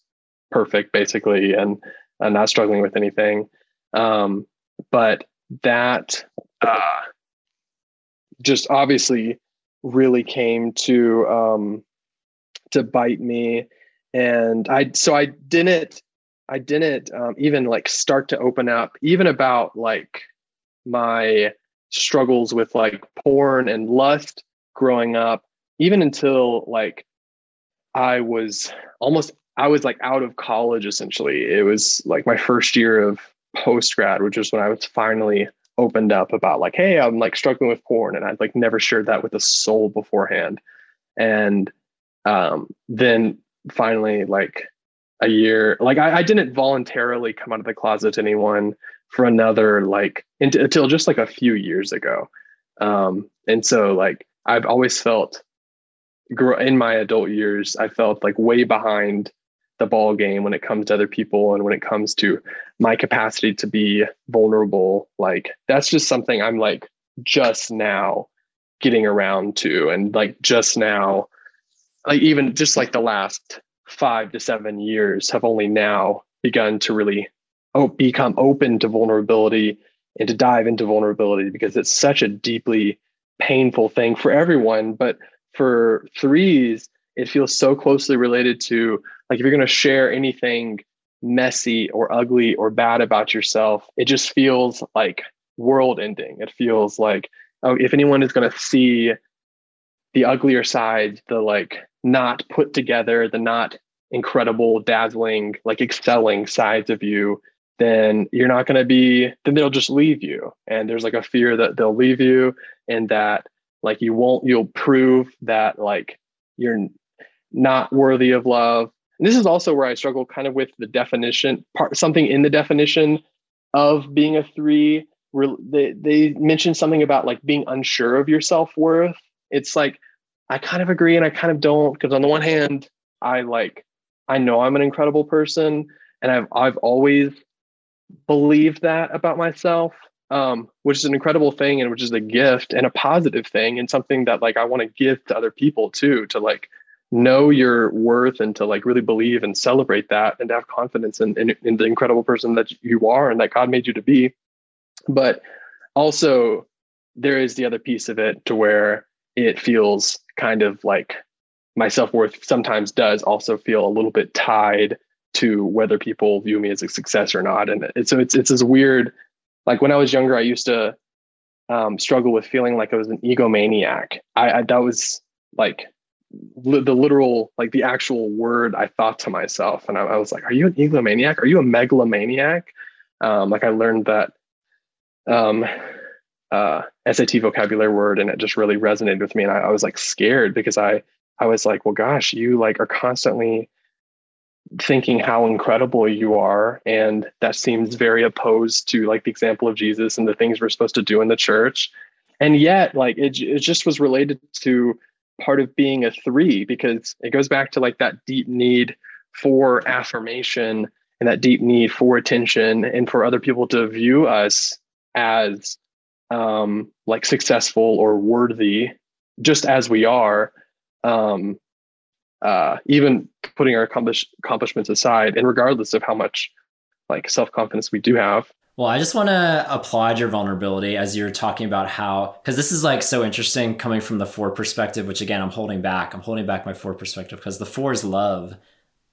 perfect basically and, not struggling with anything. Um, but that uh, just obviously really came to um, to bite me, and I so I didn't I didn't um, even like start to open up even about like my struggles with like porn and lust growing up even until like I was almost I was like out of college essentially. It was like my first year of post grad, which was when I was finally opened up about like, hey, I'm like struggling with porn, and I'd like never shared that with a soul beforehand. And um, then finally, like a year, like I, I, didn't voluntarily come out of the closet to anyone for another like until just like a few years ago. Um, and so like I've always felt in my adult years, I felt like way behind the ball game when it comes to other people and when it comes to my capacity to be vulnerable. Like that's just something i'm like just now getting around to and like just now like even just like the last 5 to 7 years have only now begun to really oh, become open to vulnerability and to dive into vulnerability because it's such a deeply painful thing for everyone but for threes it feels so closely related to like if you're going to share anything messy or ugly or bad about yourself it just feels like world ending. It feels like oh if anyone is going to see the uglier side the like not put together the not incredible dazzling like excelling sides of you then you're not going to be then they'll just leave you. And there's like a fear that they'll leave you and that like you won't you'll prove that like you're not worthy of love. And this is also where I struggle kind of with the definition part, something in the definition of being a three. They they mentioned something about like being unsure of your self worth. It's like I kind of agree and I kind of don't because on the one hand, I like I know I'm an incredible person and I've I've always believed that about myself um, which is an incredible thing and which is a gift and a positive thing and something that like I want to give to other people too to like know your worth and to like really believe and celebrate that and to have confidence in, in, in the incredible person that you are and that God made you to be. But also, there is the other piece of it to where it feels kind of like my self worth sometimes does also feel a little bit tied to whether people view me as a success or not. And it, so it's it's this weird. Like when I was younger, I used to um, struggle with feeling like I was an egomaniac. I, I that was like li- the literal, like the actual word I thought to myself, and I, I was like, "Are you an egomaniac? Are you a megalomaniac?" Um, like I learned that um, uh, SAT vocabulary word, and it just really resonated with me, and I, I was like scared because I I was like, "Well, gosh, you like are constantly." Thinking how incredible you are and that seems very opposed to like the example of jesus and the things we're supposed to do in the church. And yet like it, it just was related to part of being a three because it goes back to like that deep need for affirmation and that deep need for attention and for other people to view us as um like successful or worthy just as we are. Um uh even putting our accomplish- accomplishments aside and regardless of how much like self-confidence we do have well, I just want to applaud your vulnerability as you're talking about how, because this is like so interesting coming from the four perspective, which again, I'm holding back. I'm holding back my four perspective because the four is love,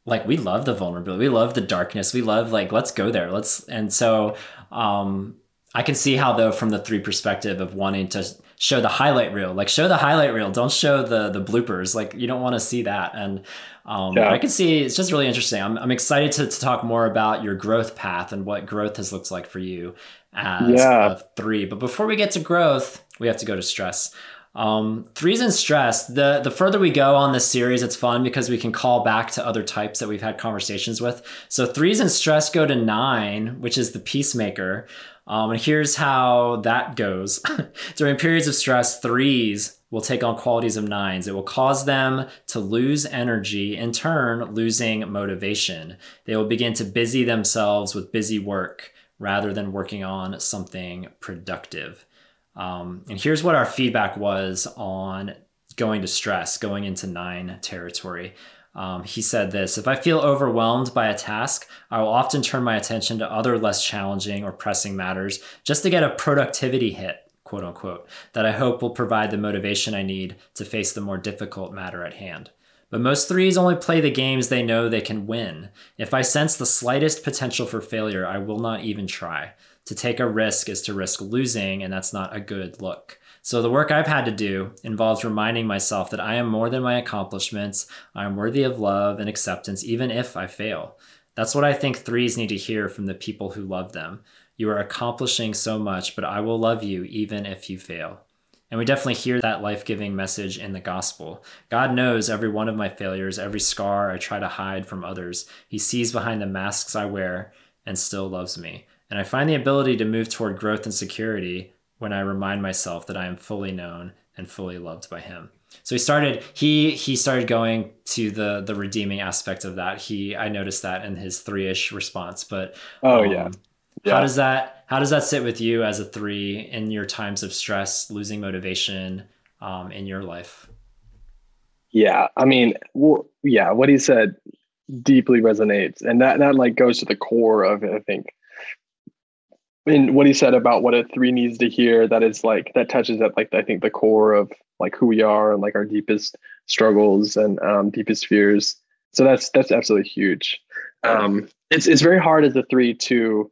like, we love the vulnerability. We love the darkness. We love, like, let's go there. Let's, and so, um, I can see how though from the three perspective of wanting to show the highlight reel, like show the highlight reel, don't show the the bloopers. Like you don't want to see that. And um, yeah. I can see it's just really interesting. I'm, I'm excited to, to talk more about your growth path and what growth has looked like for you as yeah. a three. But before we get to growth, we have to go to stress. Um, threes and stress. The the further we go on this series, it's fun because we can call back to other types that we've had conversations with. So threes and stress go to nine, which is the peacemaker. Um, and here's how that goes. During periods of stress, threes will take on qualities of nines. It will cause them to lose energy, in turn, losing motivation. They will begin to busy themselves with busy work rather than working on something productive. Um, and here's what our feedback was on going to stress, going into nine territory. Um, he said this If I feel overwhelmed by a task, I will often turn my attention to other less challenging or pressing matters just to get a productivity hit, quote unquote, that I hope will provide the motivation I need to face the more difficult matter at hand. But most threes only play the games they know they can win. If I sense the slightest potential for failure, I will not even try. To take a risk is to risk losing, and that's not a good look. So the work I've had to do involves reminding myself that I am more than my accomplishments. I am worthy of love and acceptance, even if I fail. That's what I think threes need to hear from the people who love them. You are accomplishing so much, but I will love you even if you fail. And we definitely hear that life giving message in the gospel. God knows every one of my failures, every scar I try to hide from others. He sees behind the masks I wear and still loves me. And I find the ability to move toward growth and security when I remind myself that I am fully known and fully loved by him. So he started he he started going to the the redeeming aspect of that. He I noticed that in his three-ish response. But oh um, yeah. yeah. How does that how does that sit with you as a three in your times of stress, losing motivation um, in your life? Yeah, I mean, well, yeah, what he said deeply resonates, and that that like goes to the core of it. I think and what he said about what a three needs to hear that is like that touches at like i think the core of like who we are and like our deepest struggles and um, deepest fears. So that's that's absolutely huge. Um, it's it's very hard as a three to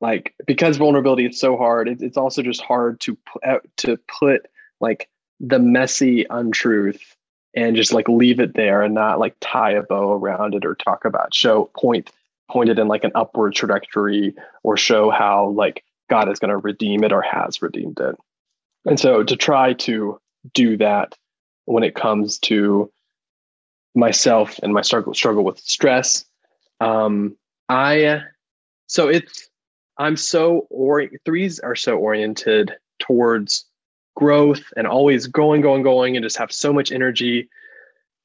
like because vulnerability is so hard it, it's also just hard to put to put like the messy untruth and just like leave it there and not like tie a bow around it or talk about show point pointed in like an upward trajectory or show how like God is going to redeem it or has redeemed it. And so to try to do that when it comes to myself and my struggle struggle with stress, um, I so it's I'm so or threes are so oriented towards growth and always going, going, going, and just have so much energy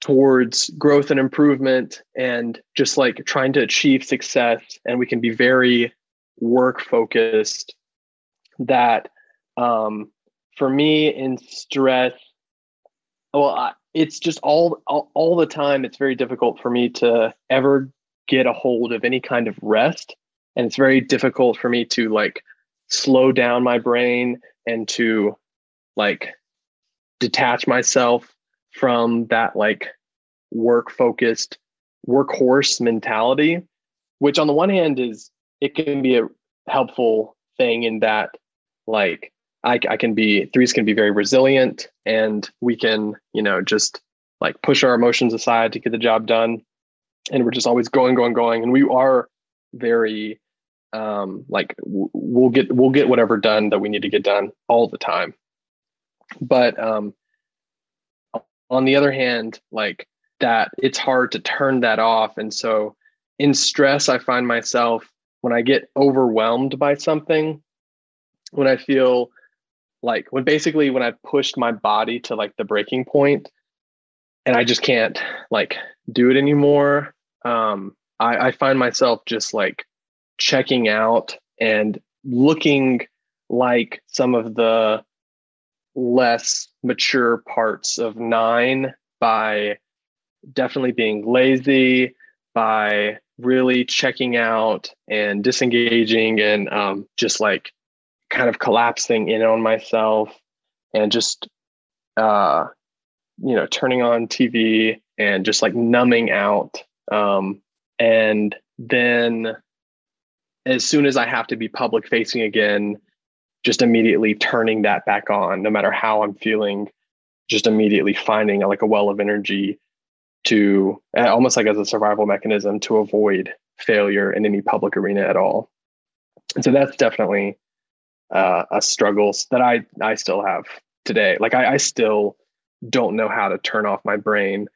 towards growth and improvement and just like trying to achieve success. And we can be very work focused that um for me in stress well I, it's just all, all all the time it's very difficult for me to ever get a hold of any kind of rest. And it's very difficult for me to like slow down my brain and to like detach myself from that like work focused workhorse mentality which on the one hand is it can be a helpful thing in that like I, I can be threes can be very resilient and we can you know just like push our emotions aside to get the job done. And we're just always going going going. And we are very um like w- we'll get we'll get whatever done that we need to get done all the time. But um on the other hand like that it's hard to turn that off. And so in stress i find myself when i get overwhelmed by something when i feel like when basically when i pushed my body to like the breaking point and i just can't like do it anymore um i i find myself just like checking out and looking like some of the less mature parts of nine by definitely being lazy by really checking out and disengaging and um, just like kind of collapsing in on myself and just uh you know turning on tv and just like numbing out um and then as soon as i have to be public facing again just immediately turning that back on no matter how i'm feeling just immediately finding like a well of energy to almost like as a survival mechanism to avoid failure in any public arena at all and so that's definitely uh, a struggle that I I still have today. Like I, I still don't know how to turn off my brain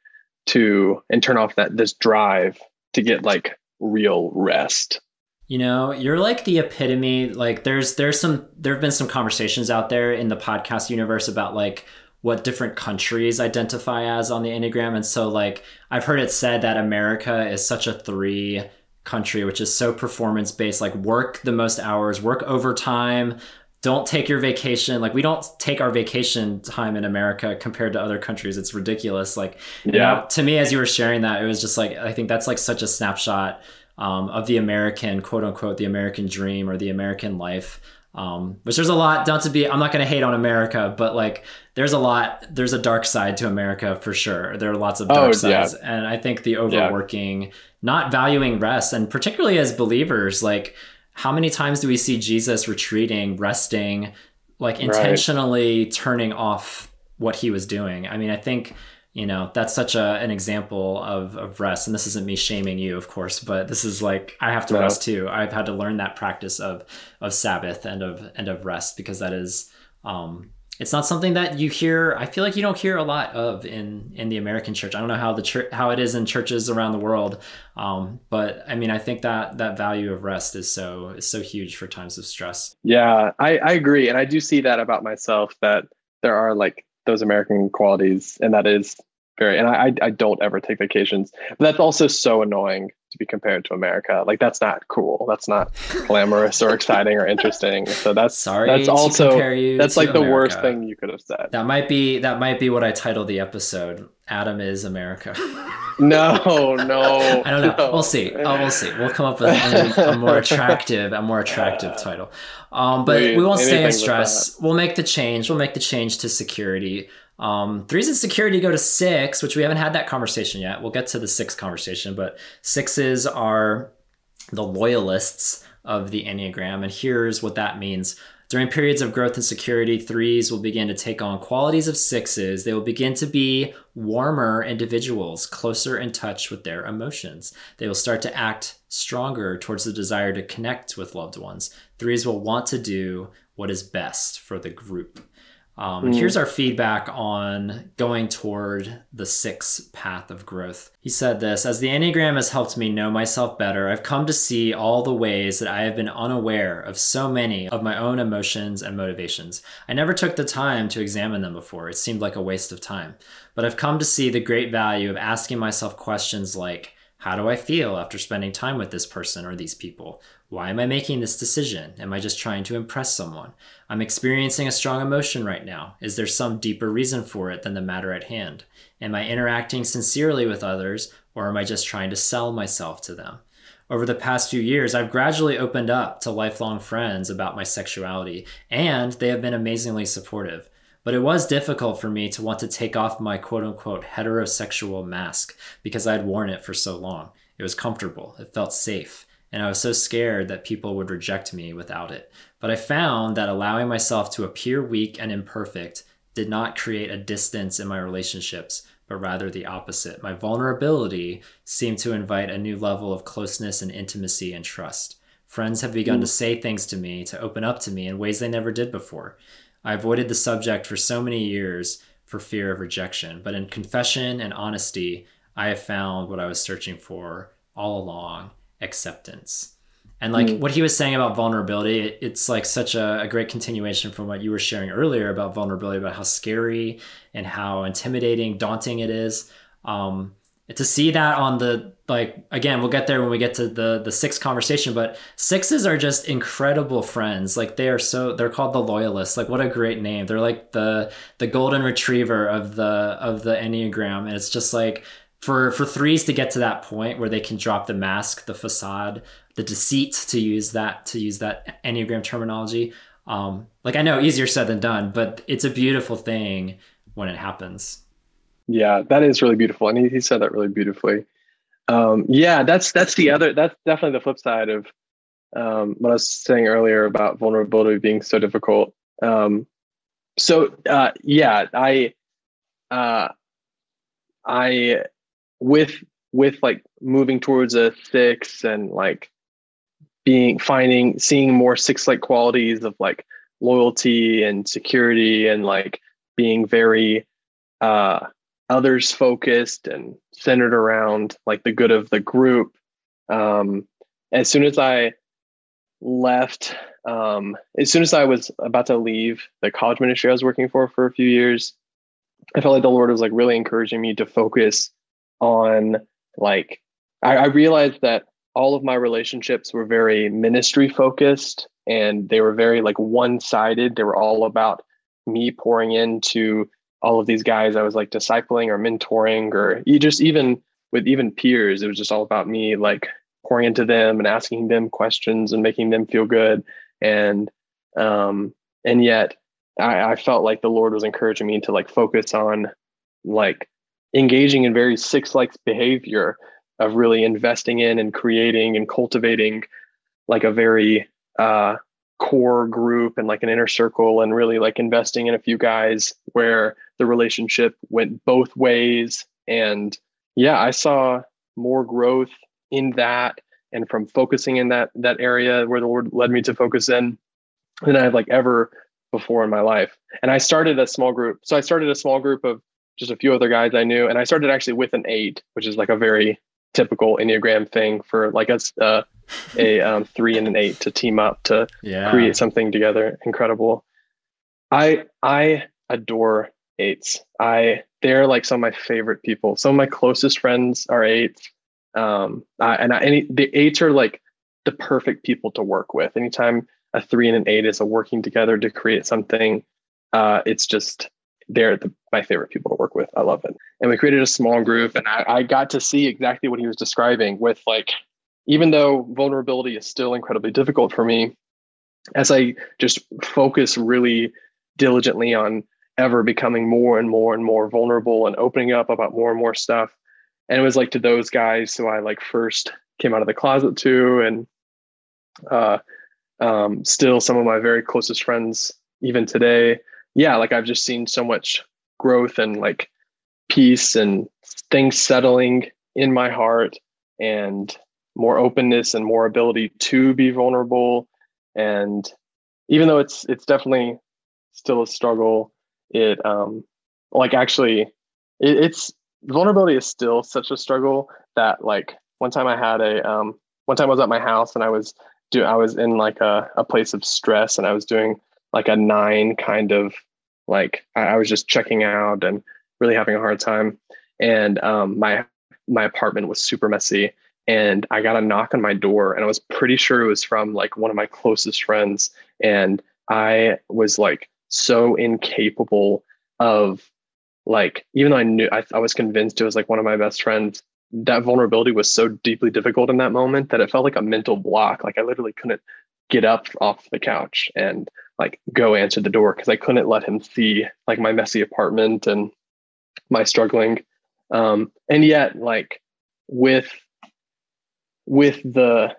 to and turn off that this drive to get like real rest. You know, you're like the epitome. Like there's there's some there have been some conversations out there in the podcast universe about like what different countries identify as on the Enneagram. And so like I've heard it said that America is such a three country, which is so performance based, like work the most hours, work overtime, don't take your vacation. Like we don't take our vacation time in America compared to other countries. It's ridiculous. Like, yeah. You know, to me, as you were sharing that, it was just like, I think that's like such a snapshot um, of the American, quote unquote, the American dream or the American life. Um, which there's a lot, not to be, I'm not going to hate on America, but like there's a lot, there's a dark side to America for sure. There are lots of dark oh, sides. Yeah. And I think the overworking, yeah not valuing rest and particularly as believers like how many times do we see jesus retreating resting like intentionally right. turning off what he was doing i mean i think you know that's such a, an example of, of rest. And this isn't me shaming you of course but this is like i have to no. rest too. I've had to learn that practice of of sabbath and of and of rest because that is um it's not something that you hear i feel like you don't hear a lot of in in the american church. I don't know how the church how it is in churches around the world um, but i mean i think that that value of rest is so is so huge for times of stress. Yeah i i agree. And i do see that about myself that there are like those american qualities and that is very and I I don't ever take vacations. But that's also so annoying to be compared to America. Like that's not cool. That's not glamorous or exciting or interesting. So that's sorry. That's also that's like America. the worst thing you could have said. That might be that might be what I titled the episode. Adam is America. no, no. I don't know. No. We'll see. Oh, we'll see. We'll come up with a, a more attractive, a more attractive yeah. title. Um, but we won't stay in stress. We'll make the change. We'll make the change to security. Um, threes and security go to six, which we haven't had that conversation yet. We'll get to the six conversation, but sixes are the loyalists of the Enneagram. And here's what that means. During periods of growth and security, threes will begin to take on qualities of sixes. They will begin to be warmer individuals, closer in touch with their emotions. They will start to act stronger towards the desire to connect with loved ones. Threes will want to do what is best for the group. Um, mm. Here's our feedback on going toward the sixth path of growth. He said this As the Enneagram has helped me know myself better, I've come to see all the ways that I have been unaware of so many of my own emotions and motivations. I never took the time to examine them before, it seemed like a waste of time. But I've come to see the great value of asking myself questions like, how do I feel after spending time with this person or these people? Why am I making this decision? Am I just trying to impress someone? I'm experiencing a strong emotion right now. Is there some deeper reason for it than the matter at hand? Am I interacting sincerely with others, or am I just trying to sell myself to them? Over the past few years, I've gradually opened up to lifelong friends about my sexuality, and they have been amazingly supportive. But it was difficult for me to want to take off my quote unquote heterosexual mask because I had worn it for so long. It was comfortable, it felt safe, and I was so scared that people would reject me without it. But I found that allowing myself to appear weak and imperfect did not create a distance in my relationships, but rather the opposite. My vulnerability seemed to invite a new level of closeness and intimacy and trust. Friends have begun to mm. say things to me, to open up to me in ways they never did before. I avoided the subject for so many years for fear of rejection, but in confession and honesty, I have found what I was searching for all along acceptance. And like mm. what he was saying about vulnerability, it, it's like such a, a, great continuation from what you were sharing earlier about vulnerability, about how scary and how intimidating, daunting it is. Um, to see that on the like again, we'll get there when we get to the the six conversation, but sixes are just incredible friends. Like they are so they're called the loyalists. Like what a great name. They're like the the golden retriever of the of the Enneagram. And it's just like for for threes to get to that point where they can drop the mask, the facade the deceit to use that to use that enneagram terminology um, like i know easier said than done but it's a beautiful thing when it happens. Yeah that is really beautiful and he, he said that really beautifully. Um, yeah that's that's the other that's definitely the flip side of um, what i was saying earlier about vulnerability being so difficult. Um, so uh, yeah i uh, i with with like moving towards a six and like being finding seeing more six like qualities of like loyalty and security and like being very uh others focused and centered around like the good of the group. Um as soon as i left um as soon as i was about to leave the college ministry i was working for for a few years i felt like the lord was like really encouraging me to focus on like I, I realized that all of my relationships were very ministry focused and they were very like one sided. They were all about me pouring into all of these guys I was like discipling or mentoring or you just even with even peers, it was just all about me like pouring into them and asking them questions and making them feel good. And um and yet I, I felt like the Lord was encouraging me to like focus on like engaging in very six like behavior of really investing in and creating and cultivating like a very uh, core group and like an inner circle and really like investing in a few guys where the relationship went both ways. And yeah i saw more growth in that and from focusing in that that area where the lord led me to focus in than i've like ever before in my life. And i started a small group so i started a small group of just a few other guys i knew and i started actually with an eight which is like a very typical Enneagram thing for like a, uh, a um, three and an eight to team up to yeah. create something together. Incredible. I, I adore eights. I, they're like some of my favorite people. Some of my closest friends are eights. Um, I, and I, any, the eights are like the perfect people to work with. Anytime a three and an eight is a working together to create something, uh, it's just they're the, my favorite people to work with. I love it. And we created a small group, and I, I got to see exactly what he was describing with like, even though vulnerability is still incredibly difficult for me, as I just focus really diligently on ever becoming more and more and more vulnerable and opening up about more and more stuff. And it was like to those guys who I like first came out of the closet to, and uh, um, still some of my very closest friends even today yeah, like I've just seen so much growth and like peace and things settling in my heart and more openness and more ability to be vulnerable. And even though it's it's definitely still a struggle it um like actually it, it's vulnerability is still such a struggle that like one time i had a um one time i was at my house and i was do i was in like a, a place of stress and i was doing like a nine kind of like I, was just checking out and really having a hard time. And um, my my apartment was super messy and I got a knock on my door and I was pretty sure it was from like one of my closest friends and I was like so incapable of like even though I knew I, I was convinced it was like one of my best friends, that vulnerability was so deeply difficult in that moment that it felt like a mental block. Like I literally couldn't get up off the couch and like go answer the door because I couldn't let him see like my messy apartment and my struggling. Um, and yet, like with with the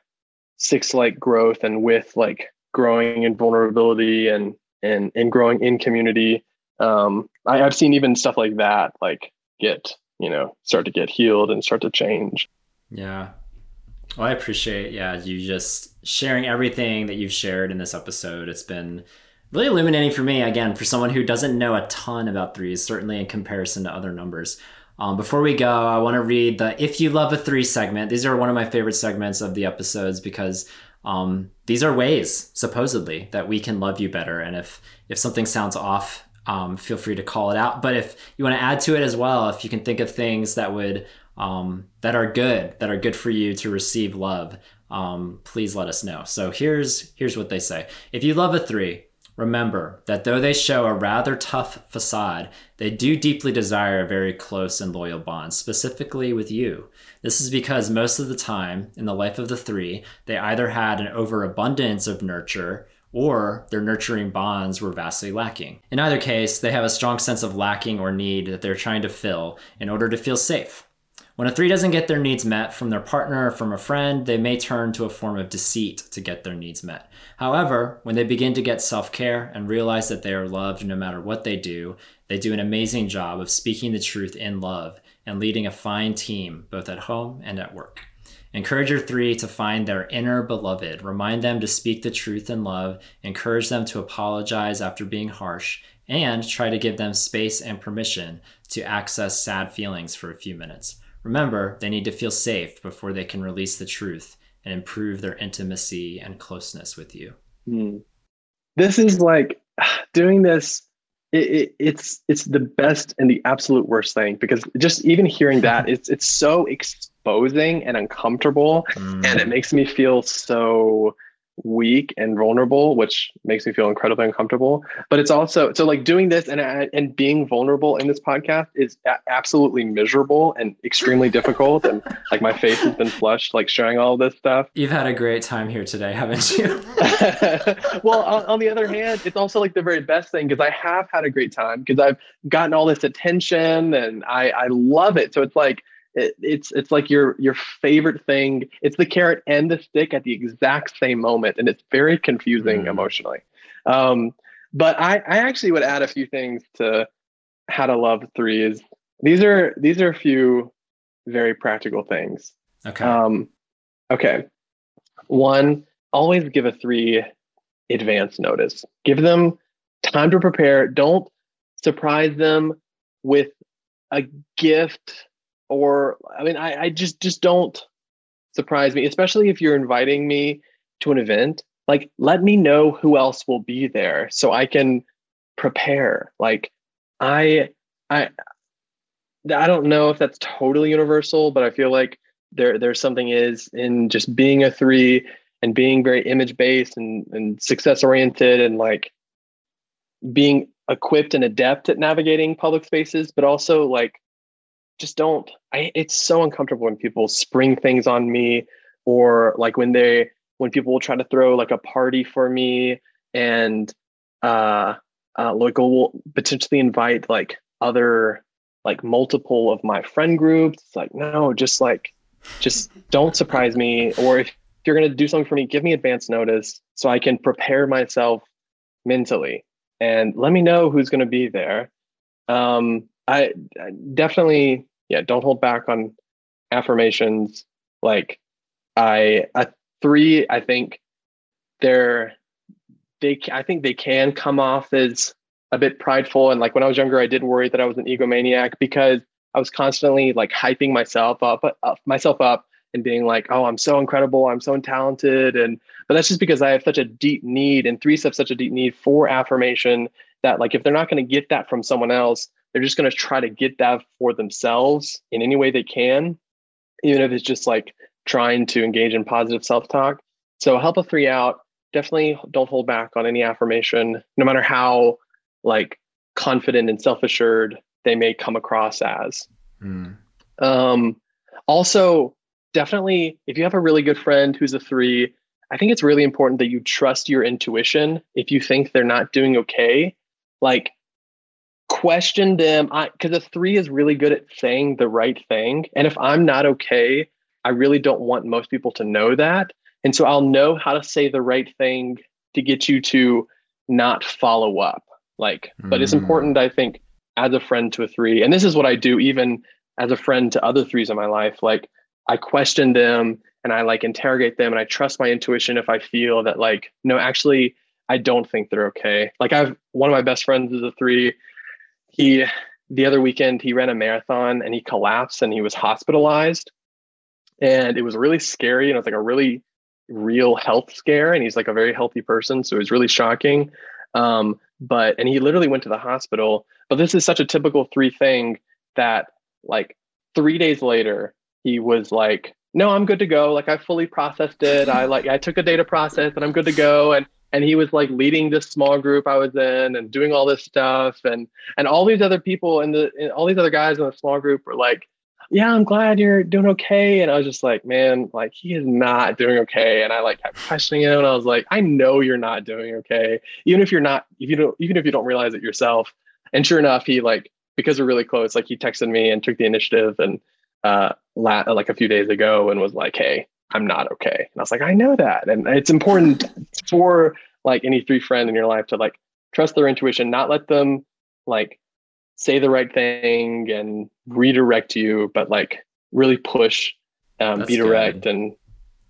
six like growth and with like growing in vulnerability and and and growing in community, um, I, I've seen even stuff like that like get you know start to get healed and start to change. Yeah, well, I appreciate, yeah, you just sharing everything that you've shared in this episode. It's been really illuminating for me, again, for someone who doesn't know a ton about threes, certainly in comparison to other numbers. Um, before we go, I want to read the If You Love a Three segment. These are one of my favorite segments of the episodes because um, these are ways, supposedly, that we can love you better. And if, if something sounds off, um, feel free to call it out. But if you want to add to it as well, if you can think of things that would um, that are good, that are good for you to receive love, um, please let us know. So here's here's what they say. If you love a three, remember that though they show a rather tough facade, they do deeply desire a very close and loyal bond, specifically with you. This is because most of the time in the life of the three, they either had an overabundance of nurture or their nurturing bonds were vastly lacking. In either case, they have a strong sense of lacking or need that they're trying to fill in order to feel safe. When a three doesn't get their needs met from their partner or from a friend, they may turn to a form of deceit to get their needs met. However, when they begin to get self care and realize that they are loved no matter what they do, they do an amazing job of speaking the truth in love and leading a fine team both at home and at work. Encourage your three to find their inner beloved. Remind them to speak the truth in love. Encourage them to apologize after being harsh. And try to give them space and permission to access sad feelings for a few minutes. Remember, they need to feel safe before they can release the truth and improve their intimacy and closeness with you. Hmm. This is like doing this. It, it, it's it's the best and the absolute worst thing because just even hearing that it's it's so exposing and uncomfortable, mm. and it makes me feel so weak and vulnerable, which makes me feel incredibly uncomfortable. But it's also so like doing this and and being vulnerable in this podcast is absolutely miserable and extremely difficult. And like my face has been flushed, like sharing all this stuff. You've had a great time here today, haven't you? well, on, on, the other hand, it's also like the very best thing because I have had a great time because I've gotten all this attention and I I love it. So it's like it, it's it's like your your favorite thing. It's the carrot and the stick at the exact same moment, and it's very confusing mm. emotionally. Um, but I I actually would add a few things to how to love threes. These are these are a few very practical things. Okay. Um, okay. One, always give a three advance notice. Give them time to prepare. Don't surprise them with a gift or I mean, I, I just just don't surprise me, especially if you're inviting me to an event. Like, let me know who else will be there so I can prepare. Like, I I I don't know if that's totally universal, but I feel like there there's something is in just being a three and being very image based and, and success oriented and like being equipped and adept at navigating public spaces, but also like just don't I it's so uncomfortable when people spring things on me or like when they when people will try to throw like a party for me and uh uh like will potentially invite like other like multiple of my friend groups. It's like no just like just don't surprise me or if you're going to do something for me give me advance notice so i can prepare myself mentally and let me know who's going to be there. Um I, I definitely, yeah, don't hold back on affirmations. Like I, a three, I think they're, they, I think they can come off as a bit prideful. And like when I was younger, I did worry that I was an egomaniac because I was constantly like hyping myself up, up myself up and being like, oh, I'm so incredible. I'm so talented. And, but that's just because I have such a deep need and three have such a deep need for affirmation that like, if they're not going to get that from someone else, they're just going to try to get that for themselves in any way they can, even if it's just like trying to engage in positive self talk. So help a three out. Definitely don't hold back on any affirmation, no matter how like confident and self assured they may come across as. Mm. Um, also, definitely, if you have a really good friend who's a three, I think it's really important that you trust your intuition. If you think they're not doing okay, like question them. Because a three is really good at saying the right thing. And if I'm not okay, I really don't want most people to know that. And so I'll know how to say the right thing to get you to not follow up. Like, mm. but it's mm. important, I think, as a friend to a three. And this is what I do even as a friend to other threes in my life. Like, I question them and I like interrogate them and I trust my intuition if I feel that, like, no, actually, I don't think they're okay. Like, I've one of my best friends is a three. He, the other weekend, he ran a marathon and he collapsed and he was hospitalized. And it was really scary. And it was like a really real health scare. And he's like a very healthy person. So it was really shocking. Um, but and he literally went to the hospital. But this is such a typical three thing that like three days later he was like, "No, I'm good to go. Like I fully processed it. I like I took a data process and I'm good to go." And and he was like leading this small group I was in and doing all this stuff and and all these other people and the and all these other guys in the small group were like yeah, I'm glad you're doing okay. And I was just like, man, like he is not doing okay. And I like kept questioning him. And I was like, I know you're not doing okay. Even if you're not, if you don't, even if you don't realize it yourself. And sure enough, he like, because we're really close, like he texted me and took the initiative and uh la- like a few days ago and was like, Hey, I'm not okay. And I was like, I know that. And it's important for like any three friend in your life to like trust their intuition, not let them like say the right thing and redirect you, but like really push, um, be direct good. and.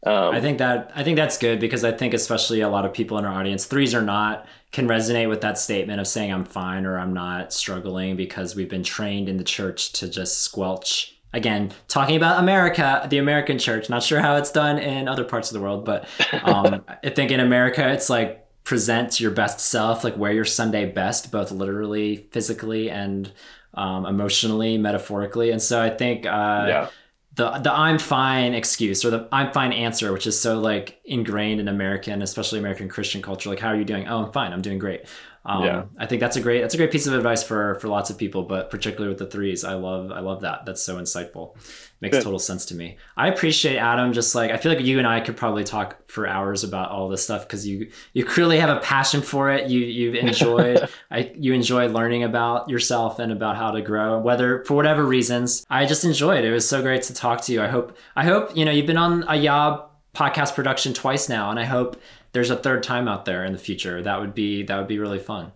Um, I think that I think that's good because I think especially a lot of people in our audience, threes or not, can resonate with that statement of saying I'm fine or I'm not struggling because we've been trained in the church to just squelch again talking about america the american church not sure how it's done in other parts of the world but um, i think in america it's like present your best self, like wear your Sunday best, both literally, physically, and um, emotionally, metaphorically. And so I think uh, yeah. the the I'm fine excuse or the I'm fine answer, which is so like ingrained in American, especially American Christian culture, like how are you doing? Oh, I'm fine. I'm doing great. Um, yeah. I think that's a great that's a great piece of advice for for lots of people, but particularly with the threes, I love I love that. That's so insightful. Makes Good. total sense to me. I appreciate Adam. Just like I feel like you and I could probably talk for hours about all this stuff because you you clearly have a passion for it. You you enjoy I you enjoy learning about yourself and about how to grow. Whether for whatever reasons, I just enjoyed it. It was so great to talk to you. I hope I hope you know you've been on a Yob podcast production twice now, and I hope there's a third time out there in the future. That would be that would be really fun.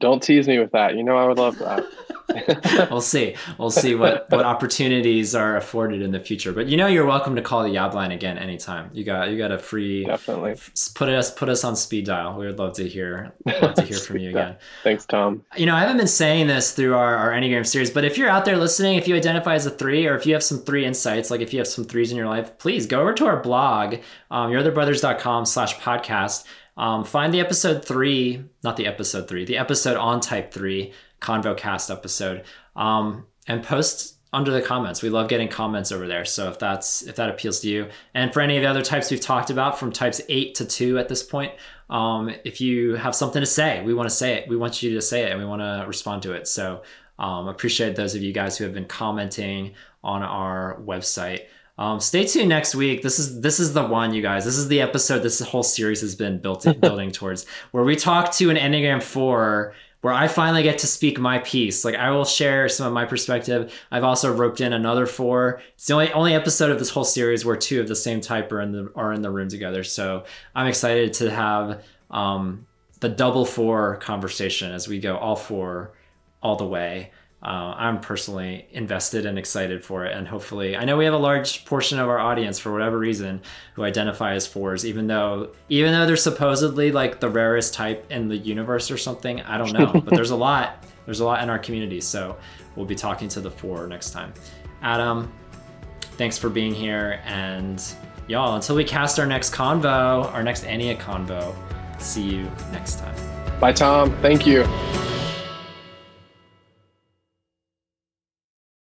Don't tease me with that. You know I would love that. we'll see. We'll see what what opportunities are afforded in the future. But you know, you're welcome to call the Yob line again anytime. You got you got a free definitely put us put us on speed dial. We would love to hear love to hear from you again. Thanks, Tom. You know, I haven't been saying this through our, our Enneagram series, but if you're out there listening, if you identify as a three, or if you have some three insights, like if you have some threes in your life, please go over to our blog, um, yourotherbrothers.com slash podcast. Um, find the episode three, not the episode three, the episode on type three ConvoCast episode, um, and post under the comments. We love getting comments over there. So if that's if that appeals to you, and for any of the other types we've talked about, from types eight to two at this point, um, if you have something to say, we want to say it. We want you to say it, and we want to respond to it. So um, appreciate those of you guys who have been commenting on our website. Um, stay tuned next week. This is this is the one, you guys. This is the episode this whole series has been built building towards, where we talk to an Enneagram four where I finally get to speak my piece. Like I will share some of my perspective. I've also roped in another four. It's the only only episode of this whole series where two of the same type are in the are in the room together. So I'm excited to have um, the double four conversation as we go all four all the way uh, I'm personally invested and excited for it. And hopefully, I know we have a large portion of our audience for whatever reason who identify as fours, even though even though they're supposedly like the rarest type in the universe or something. I don't know, but there's a lot. There's a lot in our community. So we'll be talking to the four next time. Adam, thanks for being here, and y'all until we cast our next convo, our next Ennea convo. See you next time. Bye, Tom. Thank you.